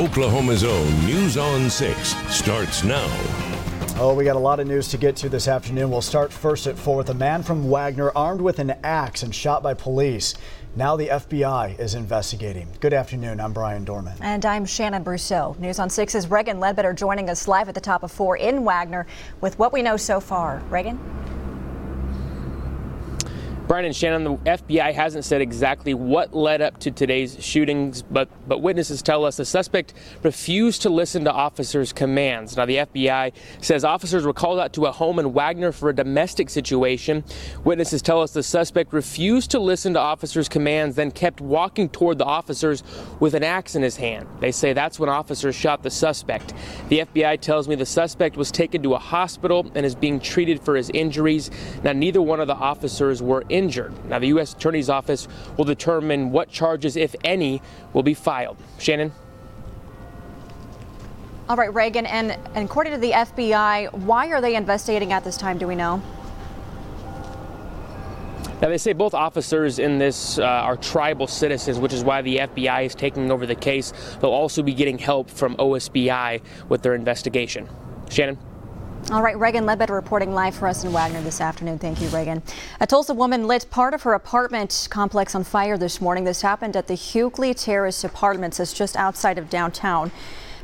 Oklahoma's own News on 6 starts now. Oh, we got a lot of news to get to this afternoon. We'll start first at 4 with a man from Wagner armed with an axe and shot by police. Now the FBI is investigating. Good afternoon. I'm Brian Dorman. And I'm Shannon Brousseau. News on 6's Reagan Ledbetter joining us live at the top of 4 in Wagner with what we know so far. Reagan? Brian and Shannon, the FBI hasn't said exactly what led up to today's shootings, but, but witnesses tell us the suspect refused to listen to officers' commands. Now, the FBI says officers were called out to a home in Wagner for a domestic situation. Witnesses tell us the suspect refused to listen to officers' commands, then kept walking toward the officers with an axe in his hand. They say that's when officers shot the suspect. The FBI tells me the suspect was taken to a hospital and is being treated for his injuries. Now, neither one of the officers were injured injured. Now, the U.S. Attorney's Office will determine what charges, if any, will be filed. Shannon? All right, Reagan, and, and according to the FBI, why are they investigating at this time? Do we know? Now, they say both officers in this uh, are tribal citizens, which is why the FBI is taking over the case. They'll also be getting help from OSBI with their investigation. Shannon? All right, Reagan Ledbetter reporting live for us in Wagner this afternoon. Thank you, Reagan. A Tulsa woman lit part of her apartment complex on fire this morning. This happened at the Hughley Terrace Apartments, that's just outside of downtown.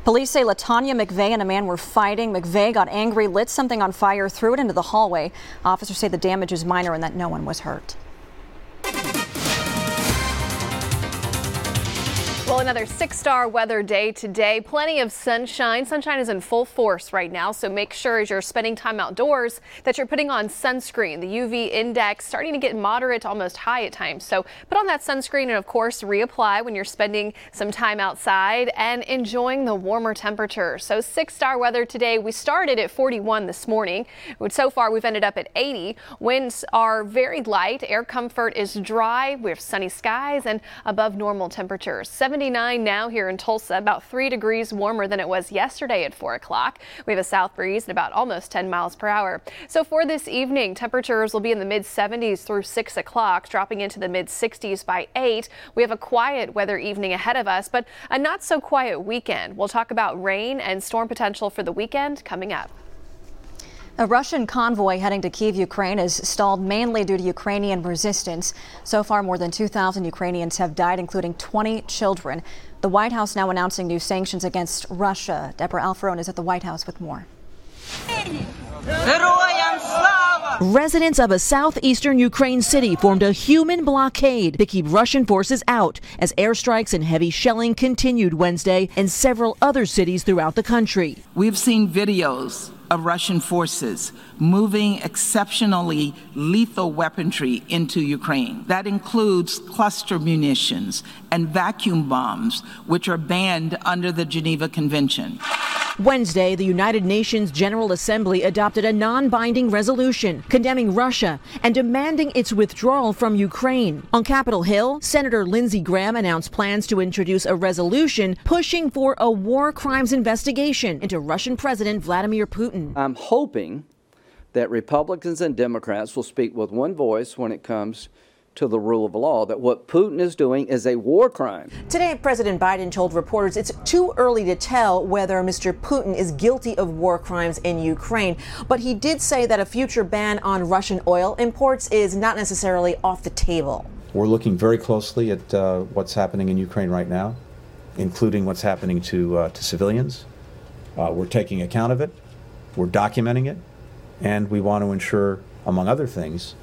Police say Latanya McVeigh and a man were fighting. McVeigh got angry, lit something on fire, threw it into the hallway. Officers say the damage is minor and that no one was hurt. Well, another six star weather day today. Plenty of sunshine. Sunshine is in full force right now, so make sure as you're spending time outdoors that you're putting on sunscreen. The UV index starting to get moderate to almost high at times. So put on that sunscreen and, of course, reapply when you're spending some time outside and enjoying the warmer temperatures. So six star weather today. We started at 41 this morning. So far, we've ended up at 80. Winds are very light. Air comfort is dry. We have sunny skies and above normal temperatures. 79 now here in Tulsa, about three degrees warmer than it was yesterday at 4 o'clock. We have a south breeze at about almost 10 miles per hour. So for this evening, temperatures will be in the mid 70s through 6 o'clock, dropping into the mid 60s by 8. We have a quiet weather evening ahead of us, but a not so quiet weekend. We'll talk about rain and storm potential for the weekend coming up. A Russian convoy heading to Kiev, Ukraine is stalled mainly due to Ukrainian resistance. So far, more than 2,000 Ukrainians have died, including 20 children. The White House now announcing new sanctions against Russia. Debra Alfarone is at the White House with more. Residents of a southeastern Ukraine city formed a human blockade to keep Russian forces out as airstrikes and heavy shelling continued Wednesday in several other cities throughout the country. We've seen videos of Russian forces moving exceptionally lethal weaponry into Ukraine. That includes cluster munitions and vacuum bombs, which are banned under the Geneva Convention. Wednesday, the United Nations General Assembly adopted a non binding resolution condemning Russia and demanding its withdrawal from Ukraine. On Capitol Hill, Senator Lindsey Graham announced plans to introduce a resolution pushing for a war crimes investigation into Russian President Vladimir Putin. I'm hoping that Republicans and Democrats will speak with one voice when it comes to the rule of law, that what Putin is doing is a war crime. Today, President Biden told reporters it's too early to tell whether Mr. Putin is guilty of war crimes in Ukraine, but he did say that a future ban on Russian oil imports is not necessarily off the table. We're looking very closely at uh, what's happening in Ukraine right now, including what's happening to, uh, to civilians. Uh, we're taking account of it, we're documenting it, and we want to ensure, among other things,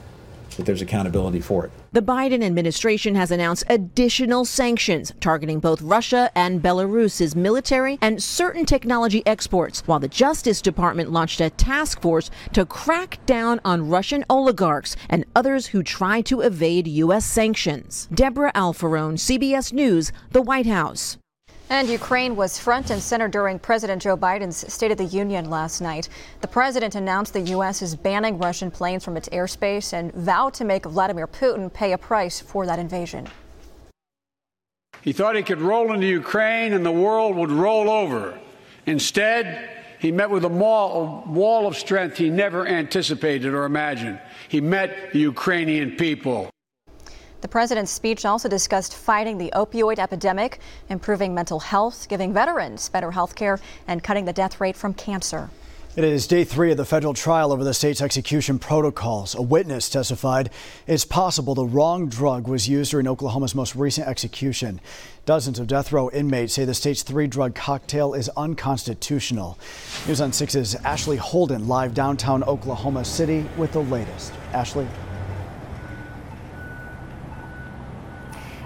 that there's accountability for it. The Biden administration has announced additional sanctions targeting both Russia and Belarus's military and certain technology exports, while the Justice Department launched a task force to crack down on Russian oligarchs and others who try to evade U.S. sanctions. Debra Alfarone, CBS News, the White House. And Ukraine was front and center during President Joe Biden's State of the Union last night. The president announced the U.S. is banning Russian planes from its airspace and vowed to make Vladimir Putin pay a price for that invasion. He thought he could roll into Ukraine and the world would roll over. Instead, he met with a wall of strength he never anticipated or imagined. He met the Ukrainian people. The president's speech also discussed fighting the opioid epidemic, improving mental health, giving veterans better health care, and cutting the death rate from cancer. It is day three of the federal trial over the state's execution protocols. A witness testified it's possible the wrong drug was used during Oklahoma's most recent execution. Dozens of death row inmates say the state's three drug cocktail is unconstitutional. News on 6's Ashley Holden live downtown Oklahoma City with the latest. Ashley.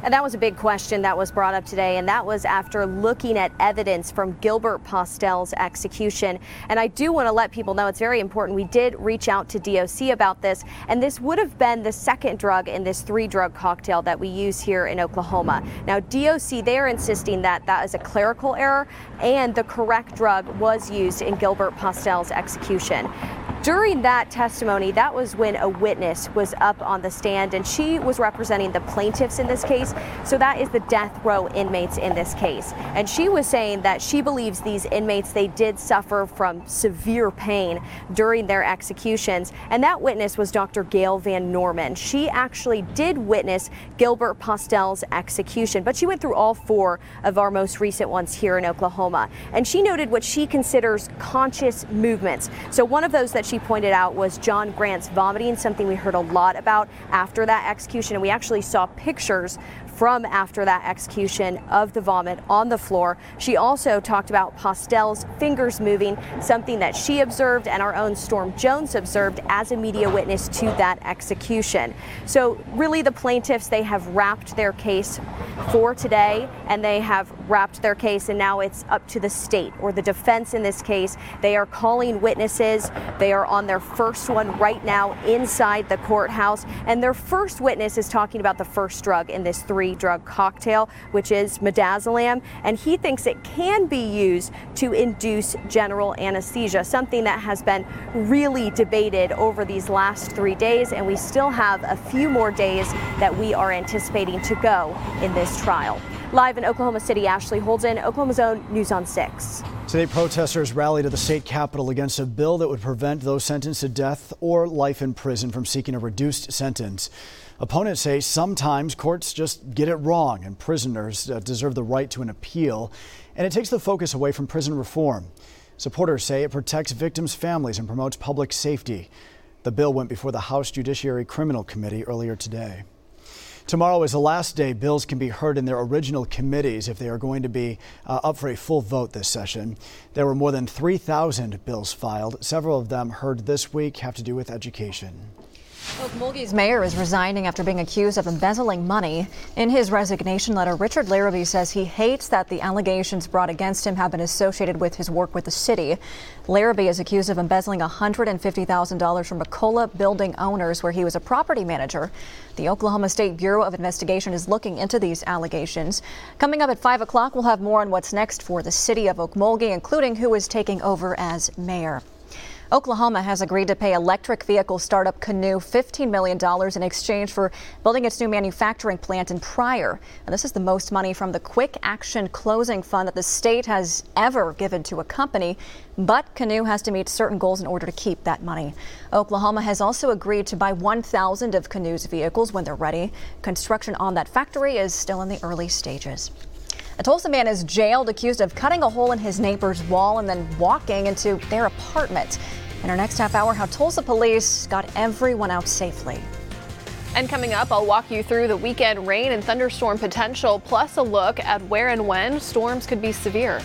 And that was a big question that was brought up today, and that was after looking at evidence from Gilbert Postelle's execution. And I do want to let people know it's very important. We did reach out to DOC about this, and this would have been the second drug in this three drug cocktail that we use here in Oklahoma. Now, DOC, they are insisting that that is a clerical error and the correct drug was used in Gilbert Postelle's execution. During that testimony, that was when a witness was up on the stand and she was representing the plaintiffs in this case. So that is the death row inmates in this case. And she was saying that she believes these inmates, they did suffer from severe pain during their executions. And that witness was Dr. Gail Van Norman. She actually did witness Gilbert Postelle's execution, but she went through all four of our most recent ones here in Oklahoma. And she noted what she considers conscious movements. So one of those that she pointed out was John Grant's vomiting, something we heard a lot about after that execution. And we actually saw pictures from after that execution of the vomit on the floor. She also talked about Postelle's fingers moving, something that she observed and our own Storm Jones observed as a media witness to that execution. So really the plaintiffs, they have wrapped their case for today and they have wrapped their case and now it's up to the state or the defense in this case. They are calling witnesses. They are on their first one right now inside the courthouse and their first witness is talking about the first drug in this three drug cocktail, which is midazolam, and he thinks it can be used to induce general anesthesia, something that has been really debated over these last three days, and we still have a few more days that we are anticipating to go in this trial. Live in Oklahoma City, Ashley Holden, Oklahoma's own News on 6. Today, protesters rallied at the state capitol against a bill that would prevent those sentenced to death or life in prison from seeking a reduced sentence. Opponents say sometimes courts just get it wrong and prisoners uh, deserve the right to an appeal, and it takes the focus away from prison reform. Supporters say it protects victims' families and promotes public safety. The bill went before the House Judiciary Criminal Committee earlier today. Tomorrow is the last day bills can be heard in their original committees if they are going to be uh, up for a full vote this session. There were more than 3,000 bills filed. Several of them heard this week have to do with education. Okmulgee's mayor is resigning after being accused of embezzling money. In his resignation letter, Richard Larrabee says he hates that the allegations brought against him have been associated with his work with the city. Larrabee is accused of embezzling $150,000 from McCullough building owners where he was a property manager. The Oklahoma State Bureau of Investigation is looking into these allegations. Coming up at 5 o'clock, we'll have more on what's next for the city of Okmulgee, including who is taking over as mayor. Oklahoma has agreed to pay electric vehicle startup Canoo $15 million in exchange for building its new manufacturing plant in Pryor. And this is the most money from the Quick Action Closing Fund that the state has ever given to a company. But Canoo has to meet certain goals in order to keep that money. Oklahoma has also agreed to buy 1,000 of Canoo's vehicles when they're ready. Construction on that factory is still in the early stages. A Tulsa man is jailed accused of cutting a hole in his neighbor's wall and then walking into their apartment. In our next half hour, how Tulsa police got everyone out safely. And coming up, I'll walk you through the weekend rain and thunderstorm potential, plus a look at where and when storms could be severe.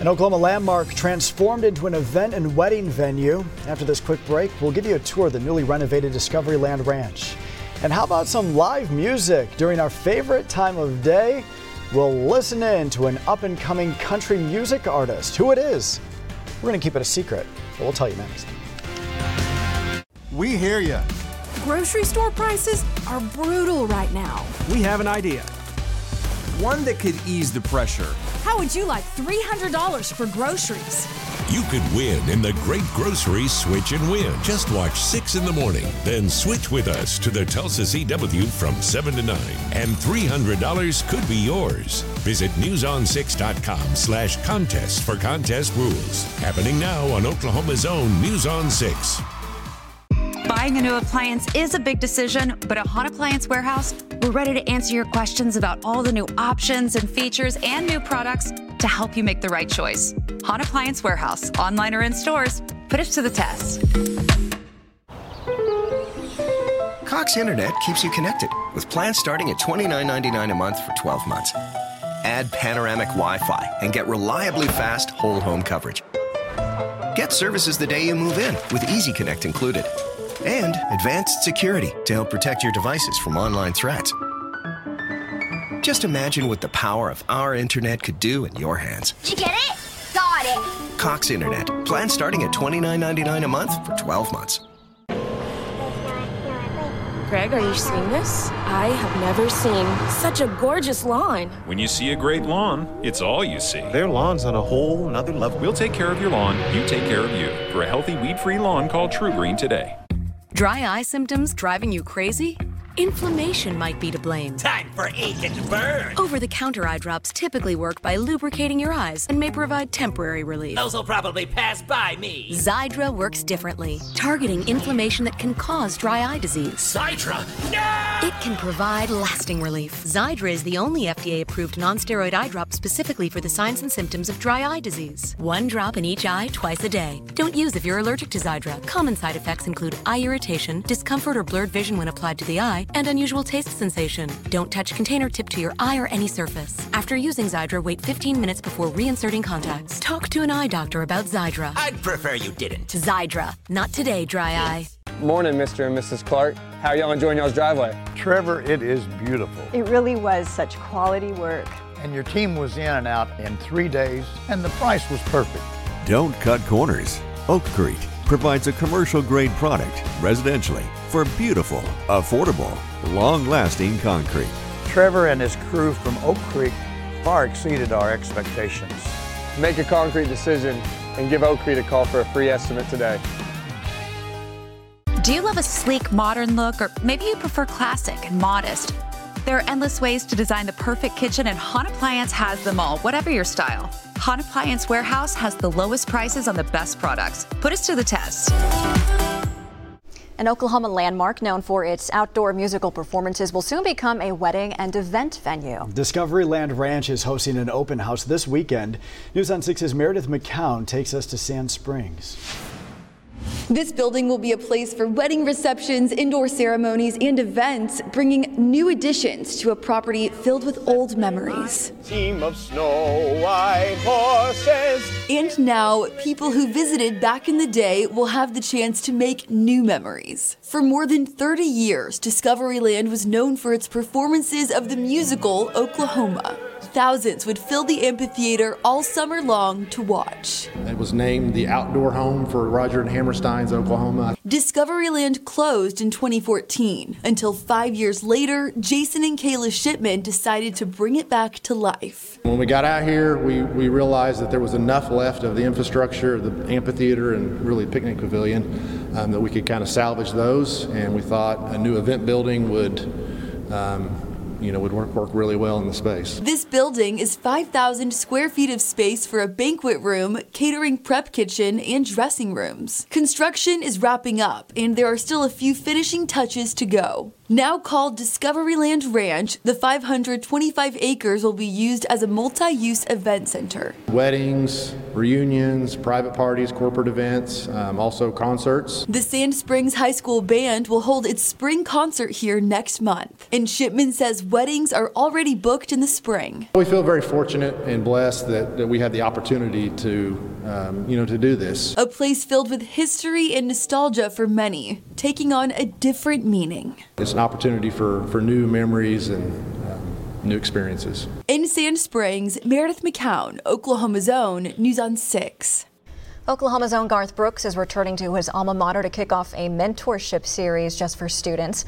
An Oklahoma landmark transformed into an event and wedding venue. After this quick break, we'll give you a tour of the newly renovated Discovery Land Ranch. And how about some live music during our favorite time of day? We'll listen in to an up and coming country music artist. Who it is, we're going to keep it a secret, but we'll tell you next. We hear you. Grocery store prices are brutal right now. We have an idea. One that could ease the pressure. How would you like $300 for groceries? You could win in the Great Grocery Switch and Win. Just watch 6 in the morning, then switch with us to the Tulsa CW from 7 to 9, and $300 could be yours. Visit newson6.com slash contest for contest rules. Happening now on Oklahoma's own News on 6. Buying a new appliance is a big decision, but at Han Appliance Warehouse, We're ready to answer your questions about all the new options and features and new products to help you make the right choice. Han Appliance Warehouse, online or in stores. Put us to the test. Cox Internet keeps you connected with plans starting at $29.99 a month for 12 months. Add panoramic Wi Fi and get reliably fast whole home coverage. Get services the day you move in with Easy Connect included. And advanced security to help protect your devices from online threats. Just imagine what the power of our internet could do in your hands. Did you get it? Got it. Cox Internet. Plan starting at $29.99 a month for 12 months. Greg, are you seeing this? I have never seen such a gorgeous lawn. When you see a great lawn, it's all you see. Their lawn's on a whole nother level. We'll take care of your lawn, you take care of you. For a healthy weed free lawn, call True Green today. Dry eye symptoms driving you crazy? Inflammation might be to blame. Time for ache and burn. Over the counter eye drops typically work by lubricating your eyes and may provide temporary relief. Those will probably pass by me. Xiidra works differently, targeting inflammation that can cause dry eye disease. Xiidra? No! It can provide lasting relief. Xiidra is the only FDA approved non steroid eye drop specifically for the signs and symptoms of dry eye disease. One drop in each eye twice a day. Don't use if you're allergic to Xiidra. Common side effects include eye irritation, discomfort or blurred vision when applied to the eye and unusual taste sensation. Don't touch container tip to your eye or any surface. After using Xiidra, wait 15 minutes before reinserting contacts. Talk to an eye doctor about Xiidra. I'd prefer you didn't. Xiidra. Not today, dry eye. Morning, Mr. and Mrs. Clark. How y'all enjoying y'all's driveway? Trevor, it is beautiful. It really was such quality work. And your team was in and out in three days, and the price was perfect. Don't cut corners. Oakcrete provides a commercial grade product residentially for beautiful, affordable, long lasting concrete. Trevor and his crew from Oak Creek far exceeded our expectations. Make a concrete decision and give Oakcrete a call for a free estimate today. Do you love a sleek, modern look, or maybe you prefer classic and modest? There are endless ways to design the perfect kitchen, and Han Appliance has them all, whatever your style. Han Appliance Warehouse has the lowest prices on the best products. Put us to the test. An Oklahoma landmark known for its outdoor musical performances will soon become a wedding and event venue. Discovery Land Ranch is hosting an open house this weekend. News on 6's Meredith McCown takes us to Sand Springs. This building will be a place for wedding receptions, indoor ceremonies, and events, bringing new additions to a property filled with old memories. Team of snow white horses. And now, people who visited back in the day will have the chance to make new memories. For more than 30 years, Discoveryland was known for its performances of the musical Oklahoma. Thousands would fill the amphitheater all summer long to watch. It was named the outdoor home for Roger and Hammerstein's Oklahoma. Discoveryland closed in 2014 until five years later, Jason and Kayla Shipman decided to bring it back to life. When we got out here, we, we realized that there was enough left of the infrastructure, the amphitheater, and really picnic pavilion um, that we could kind of salvage those. And we thought a new event building would. Um, you know, would work, work really well in the space. This building is 5,000 square feet of space for a banquet room, catering prep kitchen, and dressing rooms. Construction is wrapping up, and there are still a few finishing touches to go. Now called Discoveryland Ranch, the 525 acres will be used as a multi use event center. Weddings, reunions, private parties, corporate events, um, also concerts. The Sand Springs High School Band will hold its spring concert here next month. And Shipman says weddings are already booked in the spring. We feel very fortunate and blessed that, that we have the opportunity to, um, you know, to do this. A place filled with history and nostalgia for many, taking on a different meaning. It's an opportunity for, for new memories and um, new experiences. In Sand Springs, Meredith McCown, Oklahoma's Own, News on 6. Oklahoma's own Garth Brooks is returning to his alma mater to kick off a mentorship series just for students.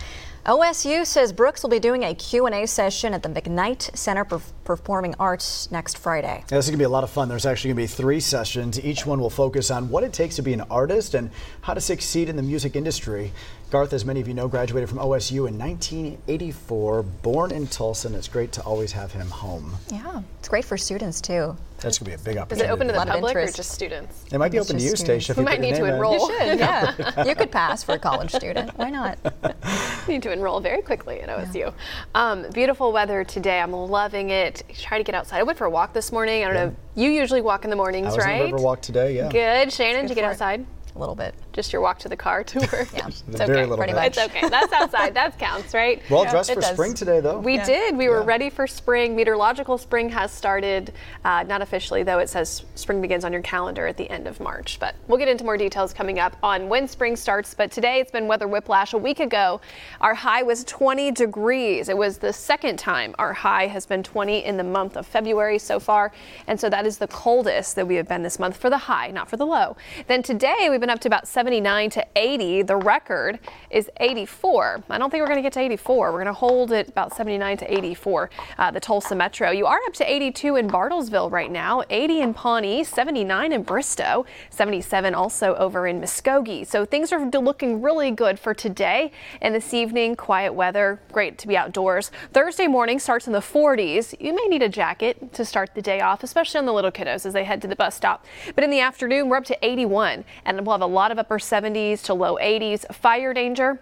OSU says Brooks will be doing a Q&A session at the McKnight Center for Performing Arts next Friday. Yeah, this is going to be a lot of fun. There's actually going to be three sessions. Each one will focus on what it takes to be an artist and how to succeed in the music industry. Garth, as many of you know, graduated from OSU in 1984, born in Tulsa, and it's great to always have him home. Yeah, it's great for students too. That's going to be a big opportunity. Is it open to the public or just students? It might be It's open to you, students. Stacia. We you might need to enroll. You should, yeah. you could pass for a college student. Why not? Need to enroll very quickly at OSU. Yeah. Um, beautiful weather today. I'm loving it. Try to get outside. I went for a walk this morning. I don't yeah. know. You usually walk in the mornings, I was right? In the river walk today. Yeah. Good. Shannon, did you get outside? A little bit. Just your walk to the car to work. yeah, it's okay. Very little Pretty much. It's okay. That's outside. that counts, right? Well yeah, dressed for does. spring today, though. We yeah. did. We were ready for spring. Meteorological spring has started. Uh, not officially, though. It says spring begins on your calendar at the end of March. But we'll get into more details coming up on when spring starts. But today it's been weather whiplash. A week ago, our high was 20 degrees. It was the second time our high has been 20 in the month of February so far. And so that is the coldest that we have been this month for the high, not for the low. Then today we've been up to about 79 to 80. The record is 84. I don't think we're going to get to 84. We're going to hold it about 79 to 84. Uh, the Tulsa Metro. You are up to 82 in Bartlesville right now, 80 in Pawnee, 79 in Bristow, 77 also over in Muskogee. So things are looking really good for today and this evening. Quiet weather, great to be outdoors. Thursday morning starts in the 40s. You may need a jacket to start the day off, especially on the little kiddos as they head to the bus stop. But in the afternoon, we're up to 81 and we'll have a lot of upper 70s to low 80s. Fire danger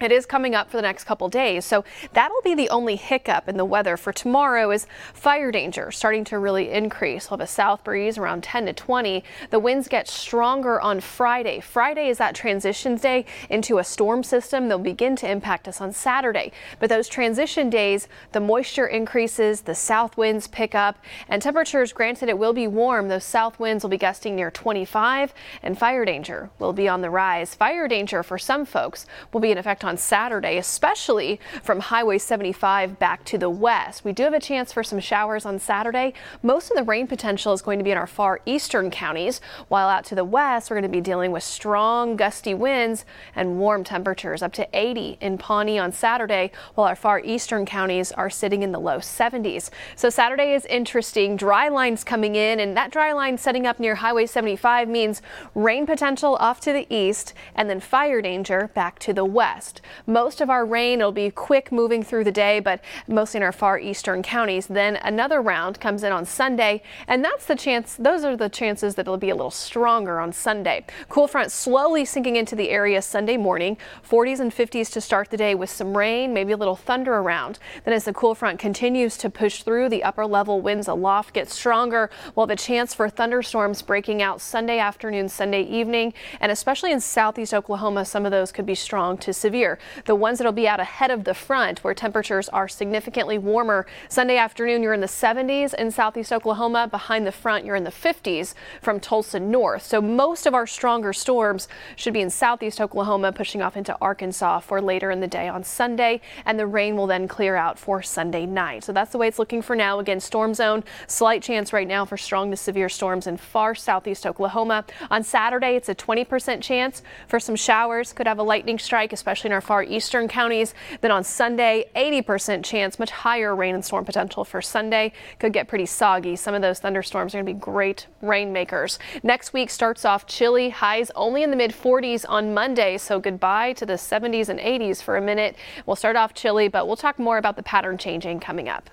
it is coming up for the next couple days, so that'll be the only hiccup in the weather for tomorrow is fire danger starting to really increase. We'll have a south breeze around 10 to 20. The winds get stronger on Friday. Friday is that transition day into a storm system. They'll begin to impact us on Saturday. But those transition days, the moisture increases, the south winds pick up, and temperatures, granted it will be warm, those south winds will be gusting near 25, and fire danger will be on the rise. Fire danger for some folks will be in effect on Saturday, especially from Highway 75 back to the west. We do have a chance for some showers on Saturday. Most of the rain potential is going to be in our far eastern counties, while out to the west, we're going to be dealing with strong gusty winds and warm temperatures up to 80 in Pawnee on Saturday, while our far eastern counties are sitting in the low 70s. So Saturday is interesting. Dry lines coming in, and that dry line setting up near Highway 75 means rain potential off to the east and then fire danger back to the west. Most of our rain will be quick moving through the day, but mostly in our far eastern counties. Then another round comes in on Sunday, and that's the chance, those are the chances that it'll be a little stronger on Sunday. Cool front slowly sinking into the area Sunday morning, 40s and 50s to start the day with some rain, maybe a little thunder around. Then as the cool front continues to push through, the upper level winds aloft get stronger. while the chance for thunderstorms breaking out Sunday afternoon, Sunday evening, and especially in southeast Oklahoma, some of those could be strong to severe severe. The ones that'll be out ahead of the front where temperatures are significantly warmer. Sunday afternoon, you're in the 70s in southeast Oklahoma. Behind the front, you're in the 50s from Tulsa north. So most of our stronger storms should be in southeast Oklahoma, pushing off into Arkansas for later in the day on Sunday. And the rain will then clear out for Sunday night. So that's the way it's looking for now. Again, storm zone, slight chance right now for strong to severe storms in far southeast Oklahoma. On Saturday, it's a 20% chance for some showers. Could have a lightning strike, especially especially in our far eastern counties. Then on Sunday, 80% chance, much higher rain and storm potential for Sunday. Could get pretty soggy. Some of those thunderstorms are going to be great rainmakers. Next week starts off chilly, highs only in the mid 40s on Monday. So goodbye to the 70s and 80s for a minute. We'll start off chilly, but we'll talk more about the pattern changing coming up.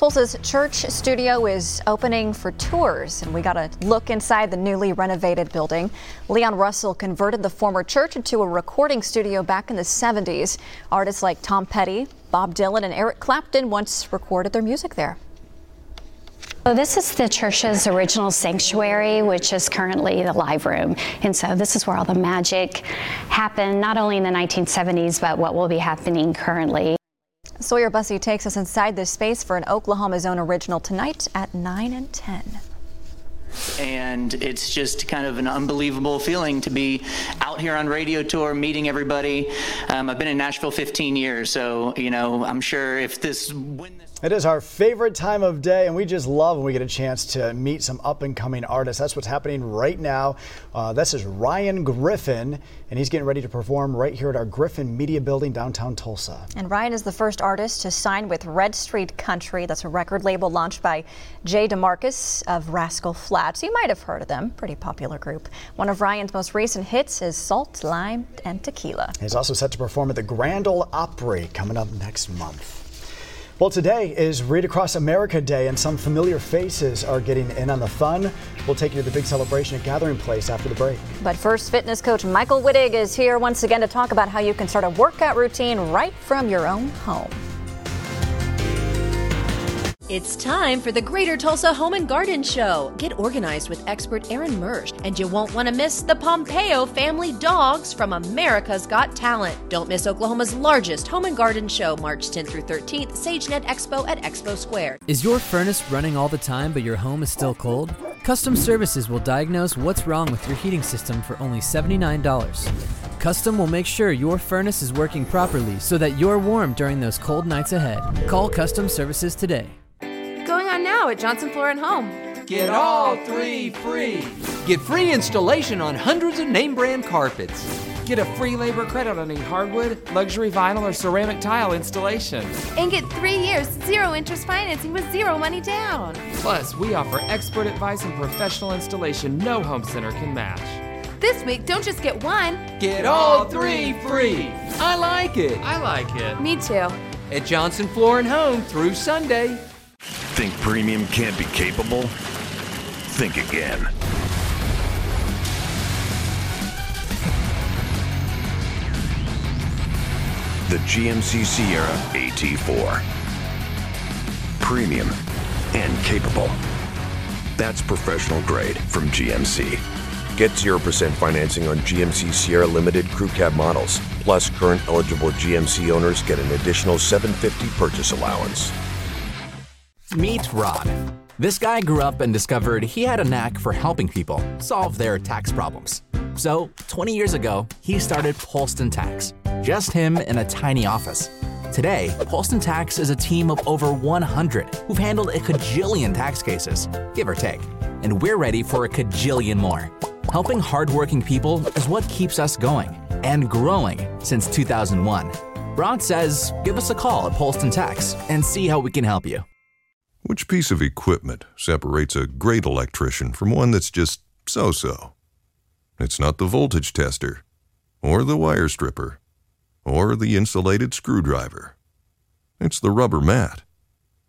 Tulsa's church studio is opening for tours, and we got a look inside the newly renovated building. Leon Russell converted the former church into a recording studio back in the 70s. Artists like Tom Petty, Bob Dylan, and Eric Clapton once recorded their music there. So this is the church's original sanctuary, which is currently the live room. And so this is where all the magic happened, not only in the 1970s, but what will be happening currently. Sawyer Bussey takes us inside this space for an Oklahoma's Own original tonight at 9 and 10 and it's just kind of an unbelievable feeling to be out here on radio tour meeting everybody. Um, i've been in nashville 15 years so you know i'm sure if this when this it is our favorite time of day, and we just love when we get a chance to meet some up and coming artists. That's what's happening right now. Uh, this is Ryan Griffin, and he's getting ready to perform right here at our Griffin Media Building downtown Tulsa. And Ryan is the first artist to sign with Red Street Country. That's a record label launched by Jay DeMarcus of Rascal Flatts. You might have heard of them, pretty popular group. One of Ryan's most recent hits is Salt, Lime, and Tequila. He's also set to perform at the Grand Ole Opry coming up next month. Well, today is Read Across America Day, and some familiar faces are getting in on the fun. We'll take you to the big celebration at Gathering Place after the break. But first, fitness coach Michael Wittig is here once again to talk about how you can start a workout routine right from your own home. It's time for the Greater Tulsa Home and Garden Show. Get organized with expert Aaron Mersch, and you won't want to miss the Pompeyo family dogs from America's Got Talent. Don't miss Oklahoma's largest home and garden show, March 10th through 13th, SageNet Expo at Expo Square. Is your furnace running all the time but your home is still cold? Custom Services will diagnose what's wrong with your heating system for only $79. Custom will make sure your furnace is working properly so that you're warm during those cold nights ahead. Call Custom Services today. Going on now at Johnson Floor and Home. Get all three free. Get free installation on hundreds of name brand carpets. Get a free labor credit on any hardwood, luxury vinyl, or ceramic tile installation. And get three years, zero interest financing with zero money down. Plus, we offer expert advice and professional installation no home center can match. This week, don't just get one. Get all three free. I like it. I like it. Me too. At Johnson Floor and Home through Sunday. Think premium can't be capable? Think again. The GMC Sierra AT4. Premium and capable. That's professional grade from GMC. Get 0% financing on GMC Sierra Limited Crew Cab models. Plus, current eligible GMC owners get an additional 750 purchase allowance. Meet Rod. This guy grew up and discovered he had a knack for helping people solve their tax problems. So, 20 years ago, he started Polston Tax. Just him in a tiny office. Today, Polston Tax is a team of over 100 who've handled a cajillion tax cases, give or take. And we're ready for a cajillion more. Helping hardworking people is what keeps us going and growing since 2001. Rod says, give us a call at Polston Tax and see how we can help you. Which piece of equipment separates a great electrician from one that's just so so? It's not the voltage tester, or the wire stripper, or the insulated screwdriver. It's the rubber mat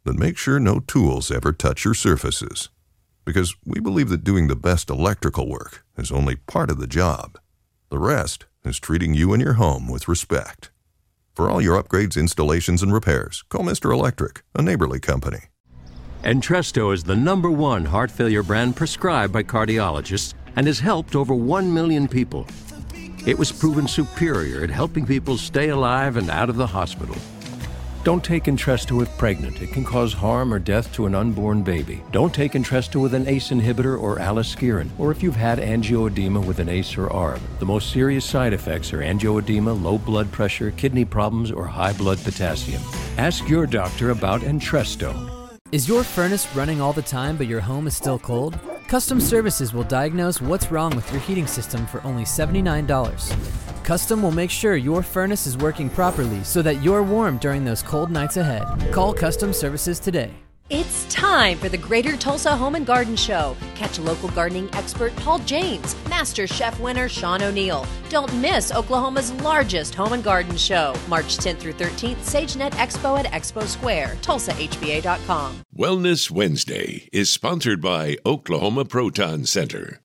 that makes sure no tools ever touch your surfaces. Because we believe that doing the best electrical work is only part of the job. The rest is treating you and your home with respect. For all your upgrades, installations, and repairs, call Mr. Electric, a neighborly company. Entresto is the number one heart failure brand prescribed by cardiologists and has helped over 1 million people. It was proven superior at helping people stay alive and out of the hospital. Don't take Entresto if pregnant. It can cause harm or death to an unborn baby. Don't take Entresto with an ACE inhibitor or aliskiren, or if you've had angioedema with an ACE or ARB. The most serious side effects are angioedema, low blood pressure, kidney problems, or high blood potassium. Ask your doctor about Entresto. Is your furnace running all the time but your home is still cold? Custom Services will diagnose what's wrong with your heating system for only $79. Custom will make sure your furnace is working properly so that you're warm during those cold nights ahead. Call Custom Services today. It's time for the Greater Tulsa Home and Garden Show. Catch local gardening expert Paul James, Master Chef winner Sean O'Neill. Don't miss Oklahoma's largest home and garden show, March 10th through 13th, SageNet Expo at Expo Square, TulsaHBA.com. Wellness Wednesday is sponsored by Oklahoma Proton Center.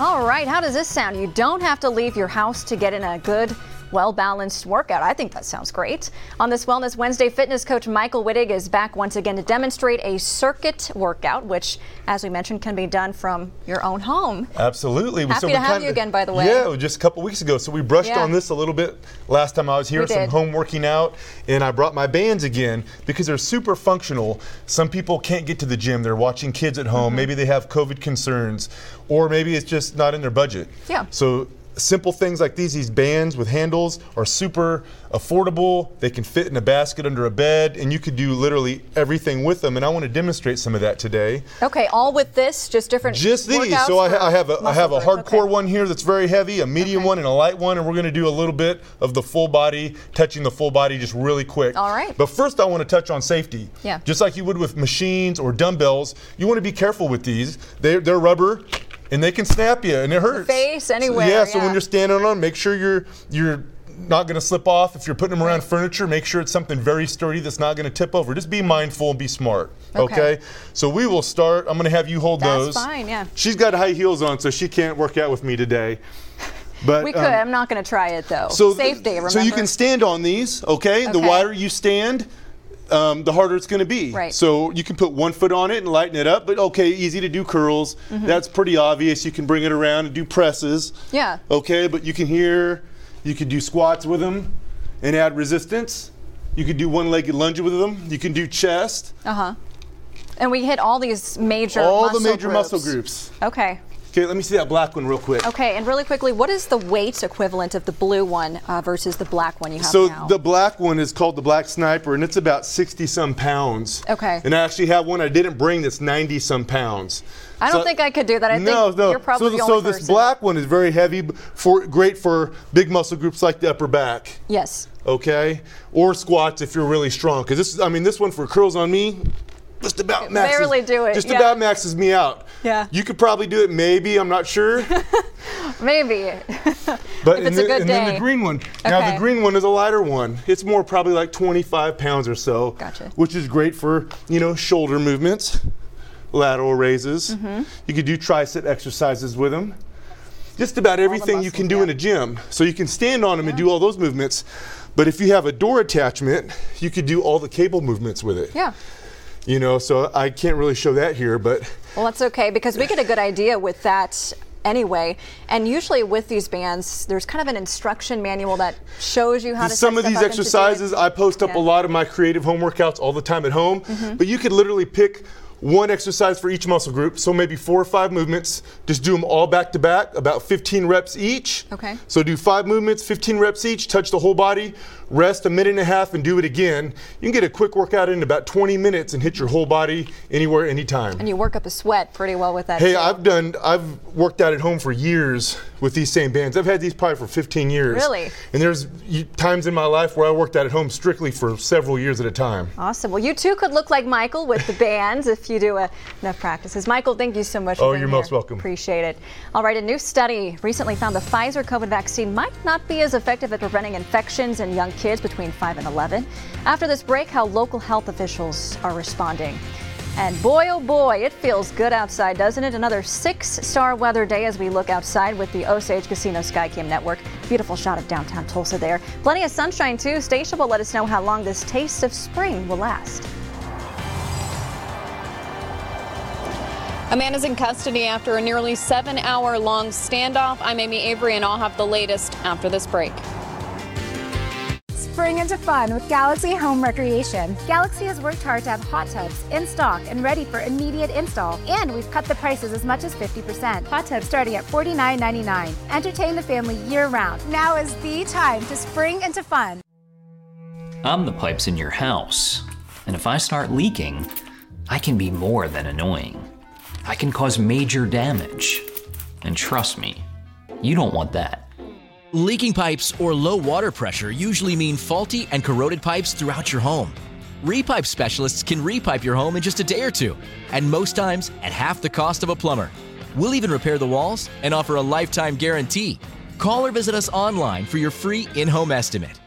All right, how does this sound? You don't have to leave your house to get in a good well balanced workout. I think that sounds great. On this Wellness Wednesday, fitness coach Michael Wittig is back once again to demonstrate a circuit workout, which, as we mentioned, can be done from your own home. Absolutely. Happy so to have you again, by the way. Yeah, just a couple weeks ago. So we brushed Yeah. on this a little bit last time I was here, some home working out, and I brought my bands again because they're super functional. Some people can't get to the gym. They're watching kids at Mm-hmm. home. Maybe they have COVID concerns, or maybe it's just not in their budget. Yeah. So simple things like these, these bands with handles are super affordable. They can fit in a basket under a bed, and you could do literally everything with them. And I want to demonstrate some of that today. Okay, all with this, just different. Just these. So I, I have a I have a hardcore one here that's very heavy, a medium one, and a light one, and we're going to do a little bit of the full body, touching the full body just really quick. All right. But first, I want to touch on safety. Yeah. Just like you would with machines or dumbbells, you want to be careful with these. They're they're rubber. And they can snap you, and it hurts. face, anywhere, Yeah. So yeah. when you're standing on, make sure you're you're not going to slip off. If you're putting them around furniture, make sure it's something very sturdy that's not going to tip over. Just be mindful and be smart. Okay. Okay. So we will start. I'm going to have you hold That's those. That's fine, yeah. She's got high heels on, so she can't work out with me today. But we could. um, I'm not going to try it though. so Safe day, remember? So you can stand on these, okay? The wider you stand, um, the harder it's going to be. Right. So you can put one foot on it and lighten it up, but okay, easy to do curls. Mhm. That's pretty obvious. You can bring it around and do presses. Yeah. Okay, but you can hear, you could do squats with them and add resistance. You could do one-legged lunges with them. You can do chest. Uh huh. And we hit all these major all the major groups. muscle groups. Okay. Okay, let me see that black one real quick. Okay, and really quickly, what is the weight equivalent of the blue one uh, versus the black one you have So now? the black one is called the Black Sniper, and it's about 60 some pounds. Okay. And I actually have one I didn't bring that's 90 some pounds. I don't So- think I could do that. I no, think no. you're probably so the so this person. black one is very heavy, for great for big muscle groups like the upper back. Yes. Okay, or squats if you're really strong. Because this, is, I mean, this one for curls on me, just about maxes. Barely do it, Just yeah. about maxes me out. Yeah. You could probably do it, maybe. I'm not sure. Maybe. But If it's a then, good and then the green one. Now Okay. the green one is a lighter one. It's more probably like 25 pounds or so. Gotcha. Which is great for you know shoulder movements, lateral raises. Mhm. You could do tricep exercises with them. Just about everything you can do in a gym. So you can stand on them and do all those movements. But if you have a door attachment, you could do all the cable movements with it. Yeah. You know, so I can't really show that here, but Well, that's okay because we get a good idea with that anyway. And usually with these bands, there's kind of an instruction manual that shows you how to do some of these stuff up and to do it. exercises i post up Yeah. a lot of my creative home workouts all the time at home Mhm. but you could literally pick one exercise for each muscle group so maybe four or five movements just do them all back to back about 15 reps each Okay. so do five movements 15 reps each touch the whole body rest a minute and a half and do it again you can get a quick workout in about 20 minutes and hit your whole body anywhere anytime And you work up a sweat pretty well with that. Hey, too. I've done, I've worked out at home for years with these same bands. I've had these probably for 15 years. Really? And there's times in my life where I worked out at home strictly for several years at a time. Awesome. Well, you too could look like Michael with the bands if you do uh, enough practices. Michael, thank you so much. Oh, you're here. most welcome. Appreciate it. All right, a new study recently found the Pfizer COVID vaccine might not be as effective at preventing infections in young kids between 5 and 11. After this break, how local health officials are responding. And boy, oh boy, it feels good outside, doesn't it? Another six star weather day as we look outside with the Osage Casino Skycam network. Beautiful shot of downtown Tulsa there. Plenty of sunshine too. Stacia will let us know how long this taste of spring will last. A man is in custody after a nearly seven hour long standoff. I'm Amy Avery, and I'll have the latest after this break. Spring into fun with Galaxy Home Recreation. Galaxy has worked hard to have hot tubs in stock and ready for immediate install. And we've cut the prices as much as 50%. Hot tubs starting at $49.99. Entertain the family year round. Now is the time to spring into fun. I'm the pipes in your house. And if I start leaking, I can be more than annoying. I can cause major damage. And trust me, you don't want that. Leaking pipes or low water pressure usually mean faulty and corroded pipes throughout your home. Repipe specialists can repipe your home in just a day or two, and most times at half the cost of a plumber. We'll even repair the walls and offer a lifetime guarantee. Call or visit us online for your free in home estimate.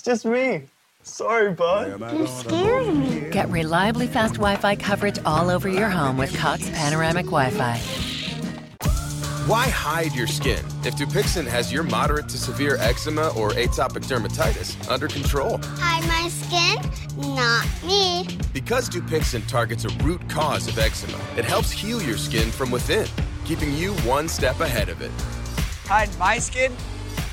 It's just me. Sorry, bud. You scared me. Get reliably fast Wi-Fi coverage all over your home with Cox Panoramic Wi-Fi. Why hide your skin if Dupixent has your moderate to severe eczema or atopic dermatitis under control? Hide my skin? Not me. Because Dupixent targets a root cause of eczema, it helps heal your skin from within, keeping you one step ahead of it. Hide my skin?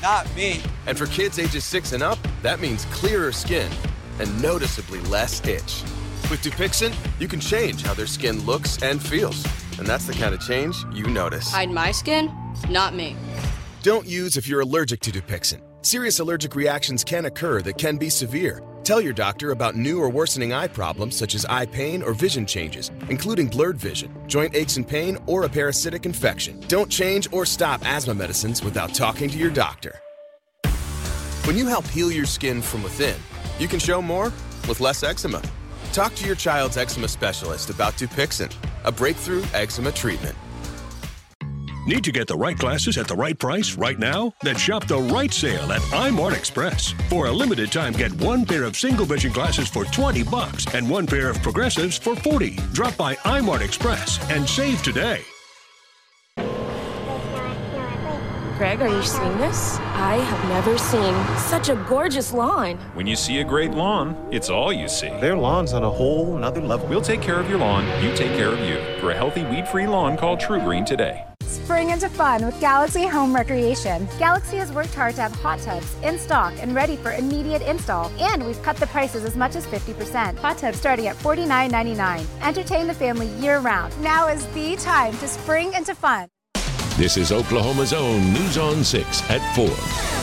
Not me. And for kids ages 6 and up, that means clearer skin and noticeably less itch. With Dupixent, you can change how their skin looks and feels. And that's the kind of change you notice. Hide my skin? Not me. Don't use if you're allergic to Dupixent. Serious allergic reactions can occur that can be severe. Tell your doctor about new or worsening eye problems such as eye pain or vision changes, including blurred vision, joint aches and pain, or a parasitic infection. Don't change or stop asthma medicines without talking to your doctor. When you help heal your skin from within, you can show more with less eczema. Talk to your child's eczema specialist about Dupixent, a breakthrough eczema treatment. Need to get the right glasses at the right price right now? Then shop the right sale at Eyemart Express. For a limited time, get one pair of single vision glasses for 20 bucks and one pair of progressives for 40. Drop by Eyemart Express and save today. Greg, are you seeing this? I have never seen such a gorgeous lawn. When you see a great lawn, it's all you see. Their lawn's on a whole nother level. We'll take care of your lawn, you take care of you. For a healthy weed free lawn, call TruGreen today. Spring into fun with Galaxy Home Recreation. Galaxy has worked hard to have hot tubs in stock and ready for immediate install. And we've cut the prices as much as 50%. Hot tubs starting at $49.99. Entertain the family year round. Now is the time to spring into fun. This is Oklahoma's own News on 6 at 4.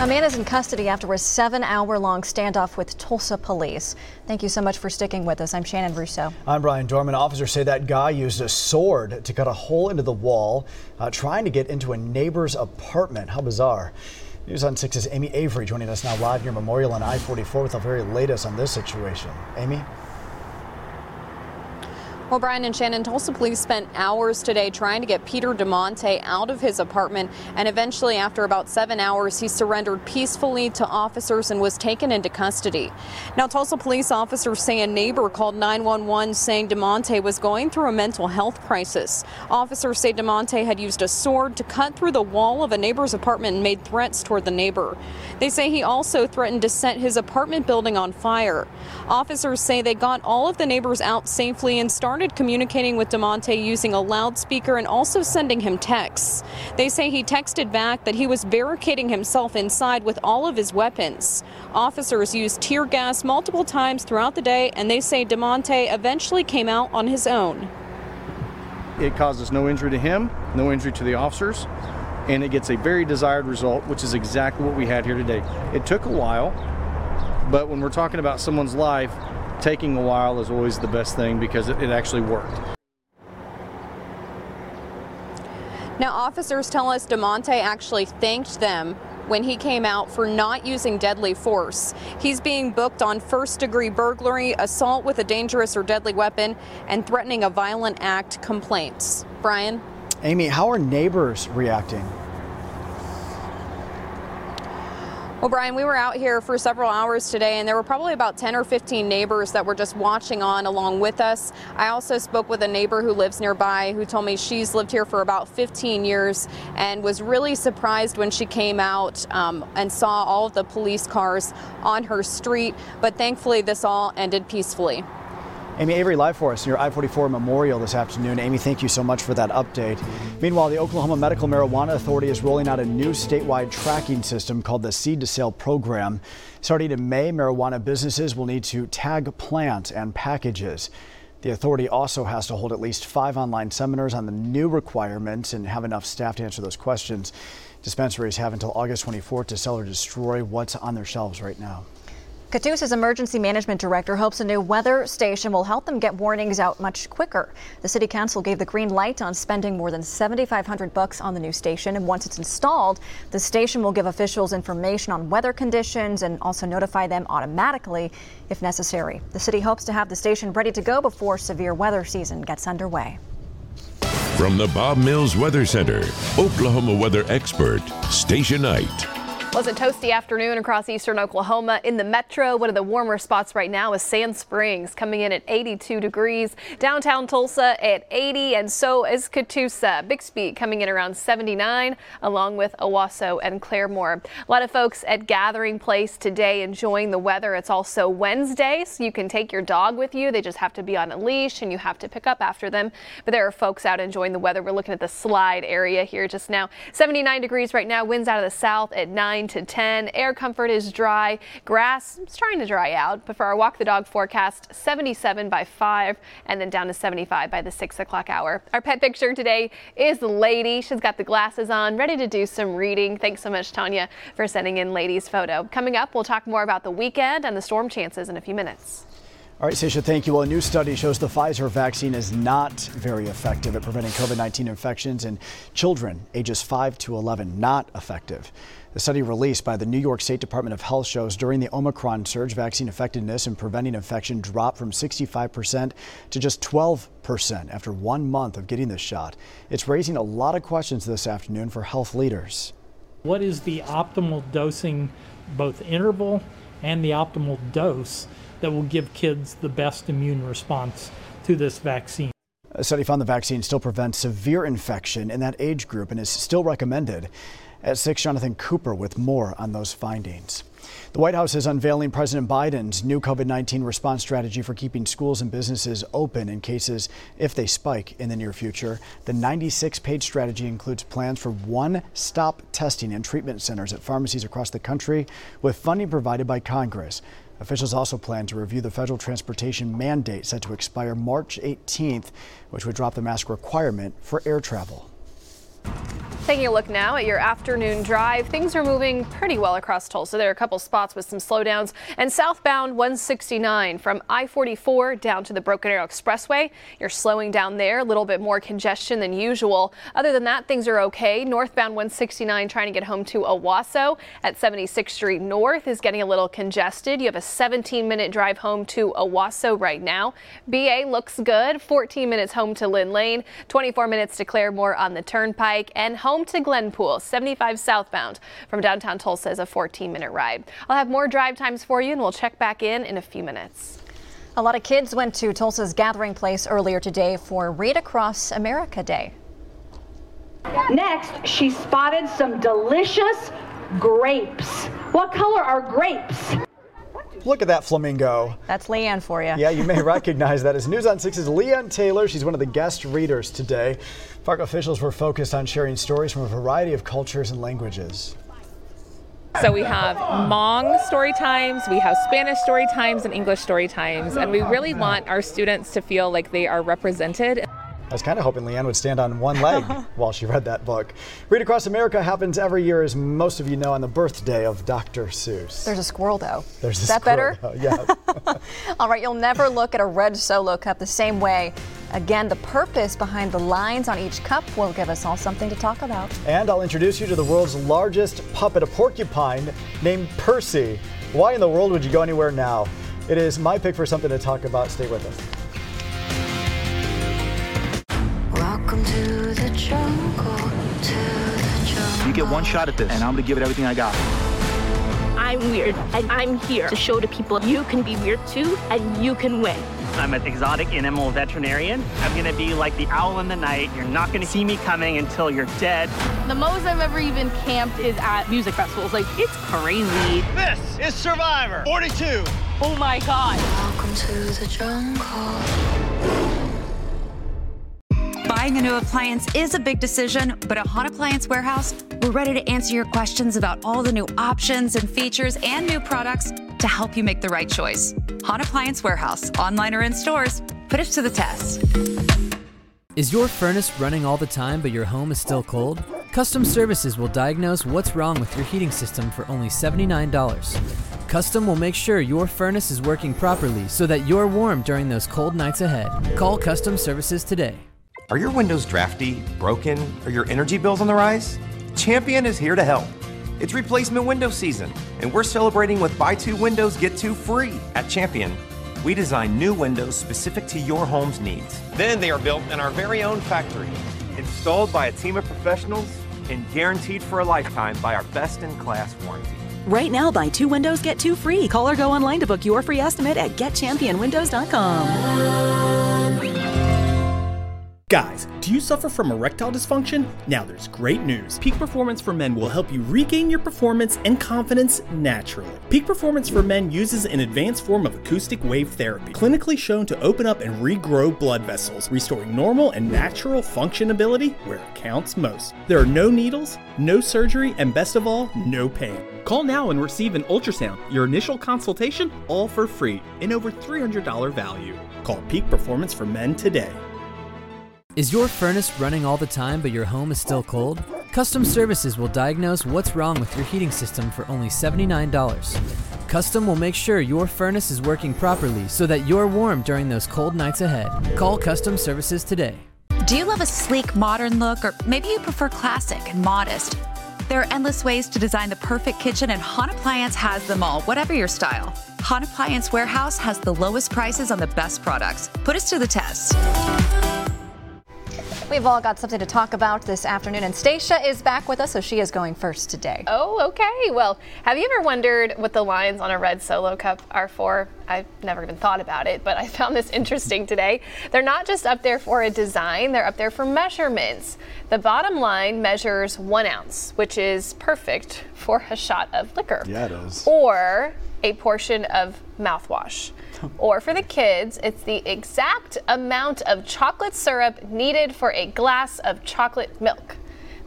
A man is in custody after a seven hour long standoff with Tulsa police. Thank you so much for sticking with us. I'm Shannon Russo. I'm Brian Dorman. Officers say that guy used a sword to cut a hole into the wall, uh, trying to get into a neighbor's apartment. How bizarre. News on 6's Amy Avery joining us now live near Memorial on I 44 with the very latest on this situation. Amy? Well, Brian and Shannon, Tulsa police spent hours today trying to get Peter DeMonte out of his apartment, and eventually, after about seven hours, he surrendered peacefully to officers and was taken into custody. Now, Tulsa police officers say a neighbor called 911 saying DeMonte was going through a mental health crisis. Officers say DeMonte had used a sword to cut through the wall of a neighbor's apartment and made threats toward the neighbor. They say he also threatened to set his apartment building on fire. Officers say they got all of the neighbors out safely and started communicating with DeMonte using a loudspeaker and also sending him texts. They say he texted back that he was barricading himself inside with all of his weapons. Officers used tear gas multiple times throughout the day, and they say DeMonte eventually came out on his own. It causes no injury to him, no injury to the officers, and it gets a very desired result, which is exactly what we had here today. It took a while, but when we're talking about someone's life, taking a while is always the best thing because it, it actually worked. Now, officers tell us DeMonte actually thanked them when he came out for not using deadly force. He's being booked on first degree burglary, assault with a dangerous or deadly weapon, and threatening a violent act complaints. Brian? Amy, how are neighbors reacting? Well, Brian, we were out here for several hours today, and there were probably about 10 or 15 neighbors that were just watching on along with us. I also spoke with a neighbor who lives nearby who told me she's lived here for about 15 years and was really surprised when she came out um, and saw all of the police cars on her street. But thankfully, this all ended peacefully. Amy Avery live for us in your I-44 Memorial this afternoon. Amy, thank you so much for that update. Meanwhile, the Oklahoma Medical Marijuana Authority is rolling out a new statewide tracking system called the Seed to Sale program. Starting in May, marijuana businesses will need to tag plants and packages. The authority also has to hold at least five online seminars on the new requirements and have enough staff to answer those questions. Dispensaries have until August 24th to sell or destroy what's on their shelves right now. Catoosa's emergency management director hopes a new weather station will help them get warnings out much quicker. The city council gave the green light on spending more than 7,500 bucks on the new station, and once it's installed, the station will give officials information on weather conditions and also notify them automatically if necessary. The city hopes to have the station ready to go before severe weather season gets underway. From the Bob Mills Weather Center, Oklahoma weather expert, Stacia Knight. Was a toasty afternoon across eastern Oklahoma. In the metro, one of the warmer spots right now is Sand Springs, coming in at 82 degrees. Downtown Tulsa at 80, and so is Catoosa. Bixby coming in around 79, along with Owasso and Claremore. A lot of folks at Gathering Place today enjoying the weather. It's also Wednesday, so you can take your dog with you. They just have to be on a leash, and you have to pick up after them. But there are folks out enjoying the weather. We're looking at the slide area here just now. 79 degrees right now. Winds out of the south at 9 9 to 10. Air comfort is dry. Grass is trying to dry out. But for our walk the dog forecast, 77 by 5 and then down to 75 by the 6 o'clock hour. Our pet picture today is the lady. She's got the glasses on, ready to do some reading. Thanks so much, Tanya, for sending in lady's photo. Coming up, we'll talk more about the weekend and the storm chances in a few minutes. All right, Stacia, thank you. Well, a new study shows the Pfizer vaccine is not very effective at preventing COVID 19 infections in children ages 5 to 11. Not effective. The study released by the New York State Department of Health shows during the Omicron surge, vaccine effectiveness in preventing infection dropped from 65% to just 12% after one month of getting this shot. It's raising a lot of questions this afternoon for health leaders. What is the optimal dosing, both interval and the optimal dose? That will give kids the best immune response to this vaccine. A study found the vaccine still prevents severe infection in that age group and is still recommended. At 6, Jonathan Cooper with more on those findings. The White House is unveiling President Biden's new COVID 19 response strategy for keeping schools and businesses open in cases if they spike in the near future. The 96 page strategy includes plans for one stop testing and treatment centers at pharmacies across the country with funding provided by Congress. Officials also plan to review the federal transportation mandate set to expire March 18th, which would drop the mask requirement for air travel. Taking a look now at your afternoon drive, things are moving pretty well across Tulsa. There are a couple spots with some slowdowns. And southbound 169 from I-44 down to the Broken Arrow Expressway, you're slowing down there, a little bit more congestion than usual. Other than that, things are okay. Northbound 169 trying to get home to Owasso at 76th Street North is getting a little congested. You have a 17-minute drive home to Owasso right now. BA looks good. 14 minutes home to Lynn Lane, 24 minutes to Claremore on the Turnpike, and home home to Glenpool, 75 southbound from downtown Tulsa is a 14 minute ride. I'll have more drive times for you and we'll check back in in a few minutes. A lot of kids went to Tulsa's gathering place earlier today for Read Across America Day. Next, she spotted some delicious grapes. What color are grapes? Look at that flamingo. That's Leanne for you. Yeah, you may recognize that as News on 6's Leanne Taylor. She's one of the guest readers today. Park officials were focused on sharing stories from a variety of cultures and languages. So we have Hmong story times, we have Spanish story times, and English story times, and we really want our students to feel like they are represented. I was kind of hoping Leanne would stand on one leg while she read that book. Read Across America happens every year, as most of you know, on the birthday of Dr. Seuss. There's a squirrel, though. There's a Is that better? Yeah. All right, you'll never look at a red solo cup the same way. Again, the purpose behind the lines on each cup will give us all something to talk about. and I'll introduce you to the world's largest puppet, a porcupine named Percy. Why in the world would you go anywhere now? It is my pick for something to talk about. Stay with us. You get one shot at this, and I'm gonna give it everything I got. I'm weird, and I'm here to show to people you can be weird too, and you can win. I'm an exotic animal veterinarian. I'm gonna be like the owl in the night. You're not gonna see me coming until you're dead. The most I've ever even camped is at music festivals. Like, it's crazy. This is Survivor 42. Oh my God. Welcome to the jungle. Buying a new appliance is a big decision, but at Hahn Appliance Warehouse, we're ready to answer your questions about all the new options and features and new products to help you make the right choice. Hahn Appliance Warehouse, online or in stores, put us to the test. Is your furnace running all the time but your home is still cold? Custom Services will diagnose what's wrong with your heating system for only $79. Custom will make sure your furnace is working properly so that you're warm during those cold nights ahead. Call Custom Services today. Are your windows drafty, broken, or your energy bills on the rise? Champion is here to help. It's replacement window season, and we're celebrating with buy two windows, get two free. At Champion, we design new windows specific to your home's needs. Then they are built in our very own factory, installed by a team of professionals, and guaranteed for a lifetime by our best in class warranty. Right now, buy two windows, get two free. Call or go online to book your free estimate at getchampionwindows.com. Guys, do you suffer from erectile dysfunction? Now there's great news. Peak Performance for Men will help you regain your performance and confidence naturally. Peak Performance for Men uses an advanced form of acoustic wave therapy, clinically shown to open up and regrow blood vessels, restoring normal and natural functionability where it counts most. There are no needles, no surgery, and best of all, no pain. Call now and receive an ultrasound, your initial consultation, all for free, and over $300 value. Call Peak Performance for Men today. Is your furnace running all the time but your home is still cold? Custom Services will diagnose what's wrong with your heating system for only $79. Custom will make sure your furnace is working properly so that you're warm during those cold nights ahead. Call Custom Services today. Do you love a sleek, modern look, or maybe you prefer classic and modest? There are endless ways to design the perfect kitchen, and Hahn Appliance has them all, whatever your style. Hahn Appliance Warehouse has the lowest prices on the best products. Put us to the test. We've all got something to talk about this afternoon, and Stacia is back with us, so she is going first today. Oh, okay. Well, have you ever wondered what the lines on a red solo cup are for? I've never even thought about it, but I found this interesting today. They're not just up there for a design, they're up there for measurements. The bottom line measures one ounce, which is perfect for a shot of liquor. Yeah, it is. Or a portion of mouthwash. or for the kids, it's the exact amount of chocolate syrup needed for a glass of chocolate milk.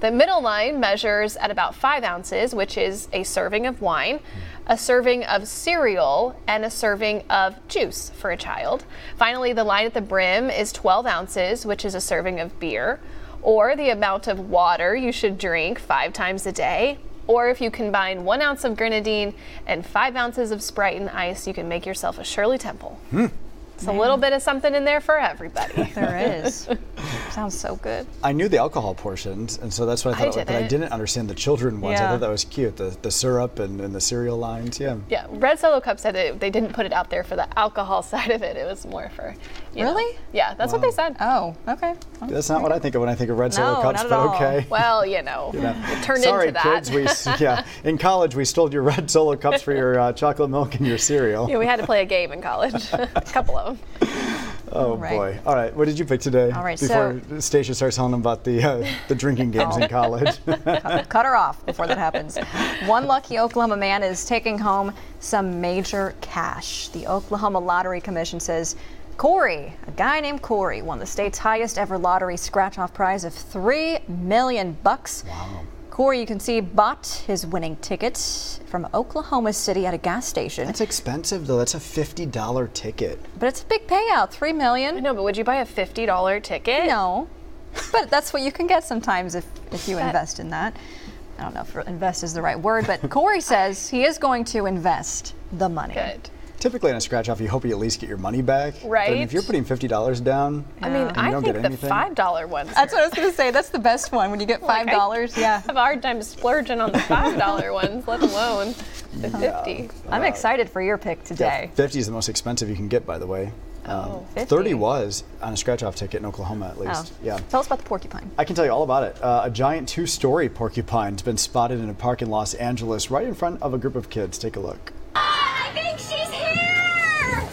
The middle line measures at about five ounces, which is a serving of wine, a serving of cereal, and a serving of juice for a child. Finally, the line at the brim is 12 ounces, which is a serving of beer, or the amount of water you should drink five times a day. Or if you combine one ounce of grenadine and five ounces of Sprite and ice, you can make yourself a Shirley Temple. Hmm. It's a little bit of something in there for everybody. There is. Sounds so good. I knew the alcohol portions, and so that's what I I thought. but I didn't. didn't understand the children ones. I thought that was cute. The the syrup and, and the cereal lines. Yeah. Yeah, Red Solo Cup said that they didn't put it out there for the alcohol side of it. It was more for. You know- Really? Yeah, that's what they said. Oh, okay. That's not what I think of when I think of red solo No, cups, not at but all. okay. Well, you know, You know. it turned Sorry, into that. kids. We yeah. In college, we stole your red solo cups for your uh, chocolate milk and your cereal. Yeah, we had to play a game in college, a couple of them. Oh All right. boy! All right, what did you pick today? All right, Before Stacia starts telling them about the uh, the drinking games Oh. in college. cut, cut her off before that happens. One lucky Oklahoma man is taking home some major cash. The Oklahoma Lottery Commission says Corey, a guy named Corey, won the state's highest ever lottery scratch-off prize of three million bucks. Wow. Corey, you can see, bought his winning ticket from Oklahoma City at a gas station. That's expensive though. That's a fifty dollar ticket. But it's a big payout, three million. I know, but would you buy a fifty dollar ticket? No, but that's what you can get sometimes if if you That- invest in that. I don't know if invest is the right word, but Corey says he is going to invest the money. Good. Typically on a scratch off, you hope you at least get your money back. Right. But Right. if you're putting fifty dollars down, I mean, and you I don't think get the five dollar ones. That's what I was going to say. That's the best one when you get five dollars. yeah. I have a hard time splurging on the five dollar ones, let alone the fifty. I'm excited for your pick today. Fifty is the most expensive you can get, by the way. Um, 50. Thirty was on a scratch off ticket in Oklahoma, at least. Oh. Yeah. Tell us about the porcupine. I can tell you all about it. Uh, a giant two story porcupine's been spotted in a park in Los Angeles right in front of a group of kids. Take a look. I think she's here!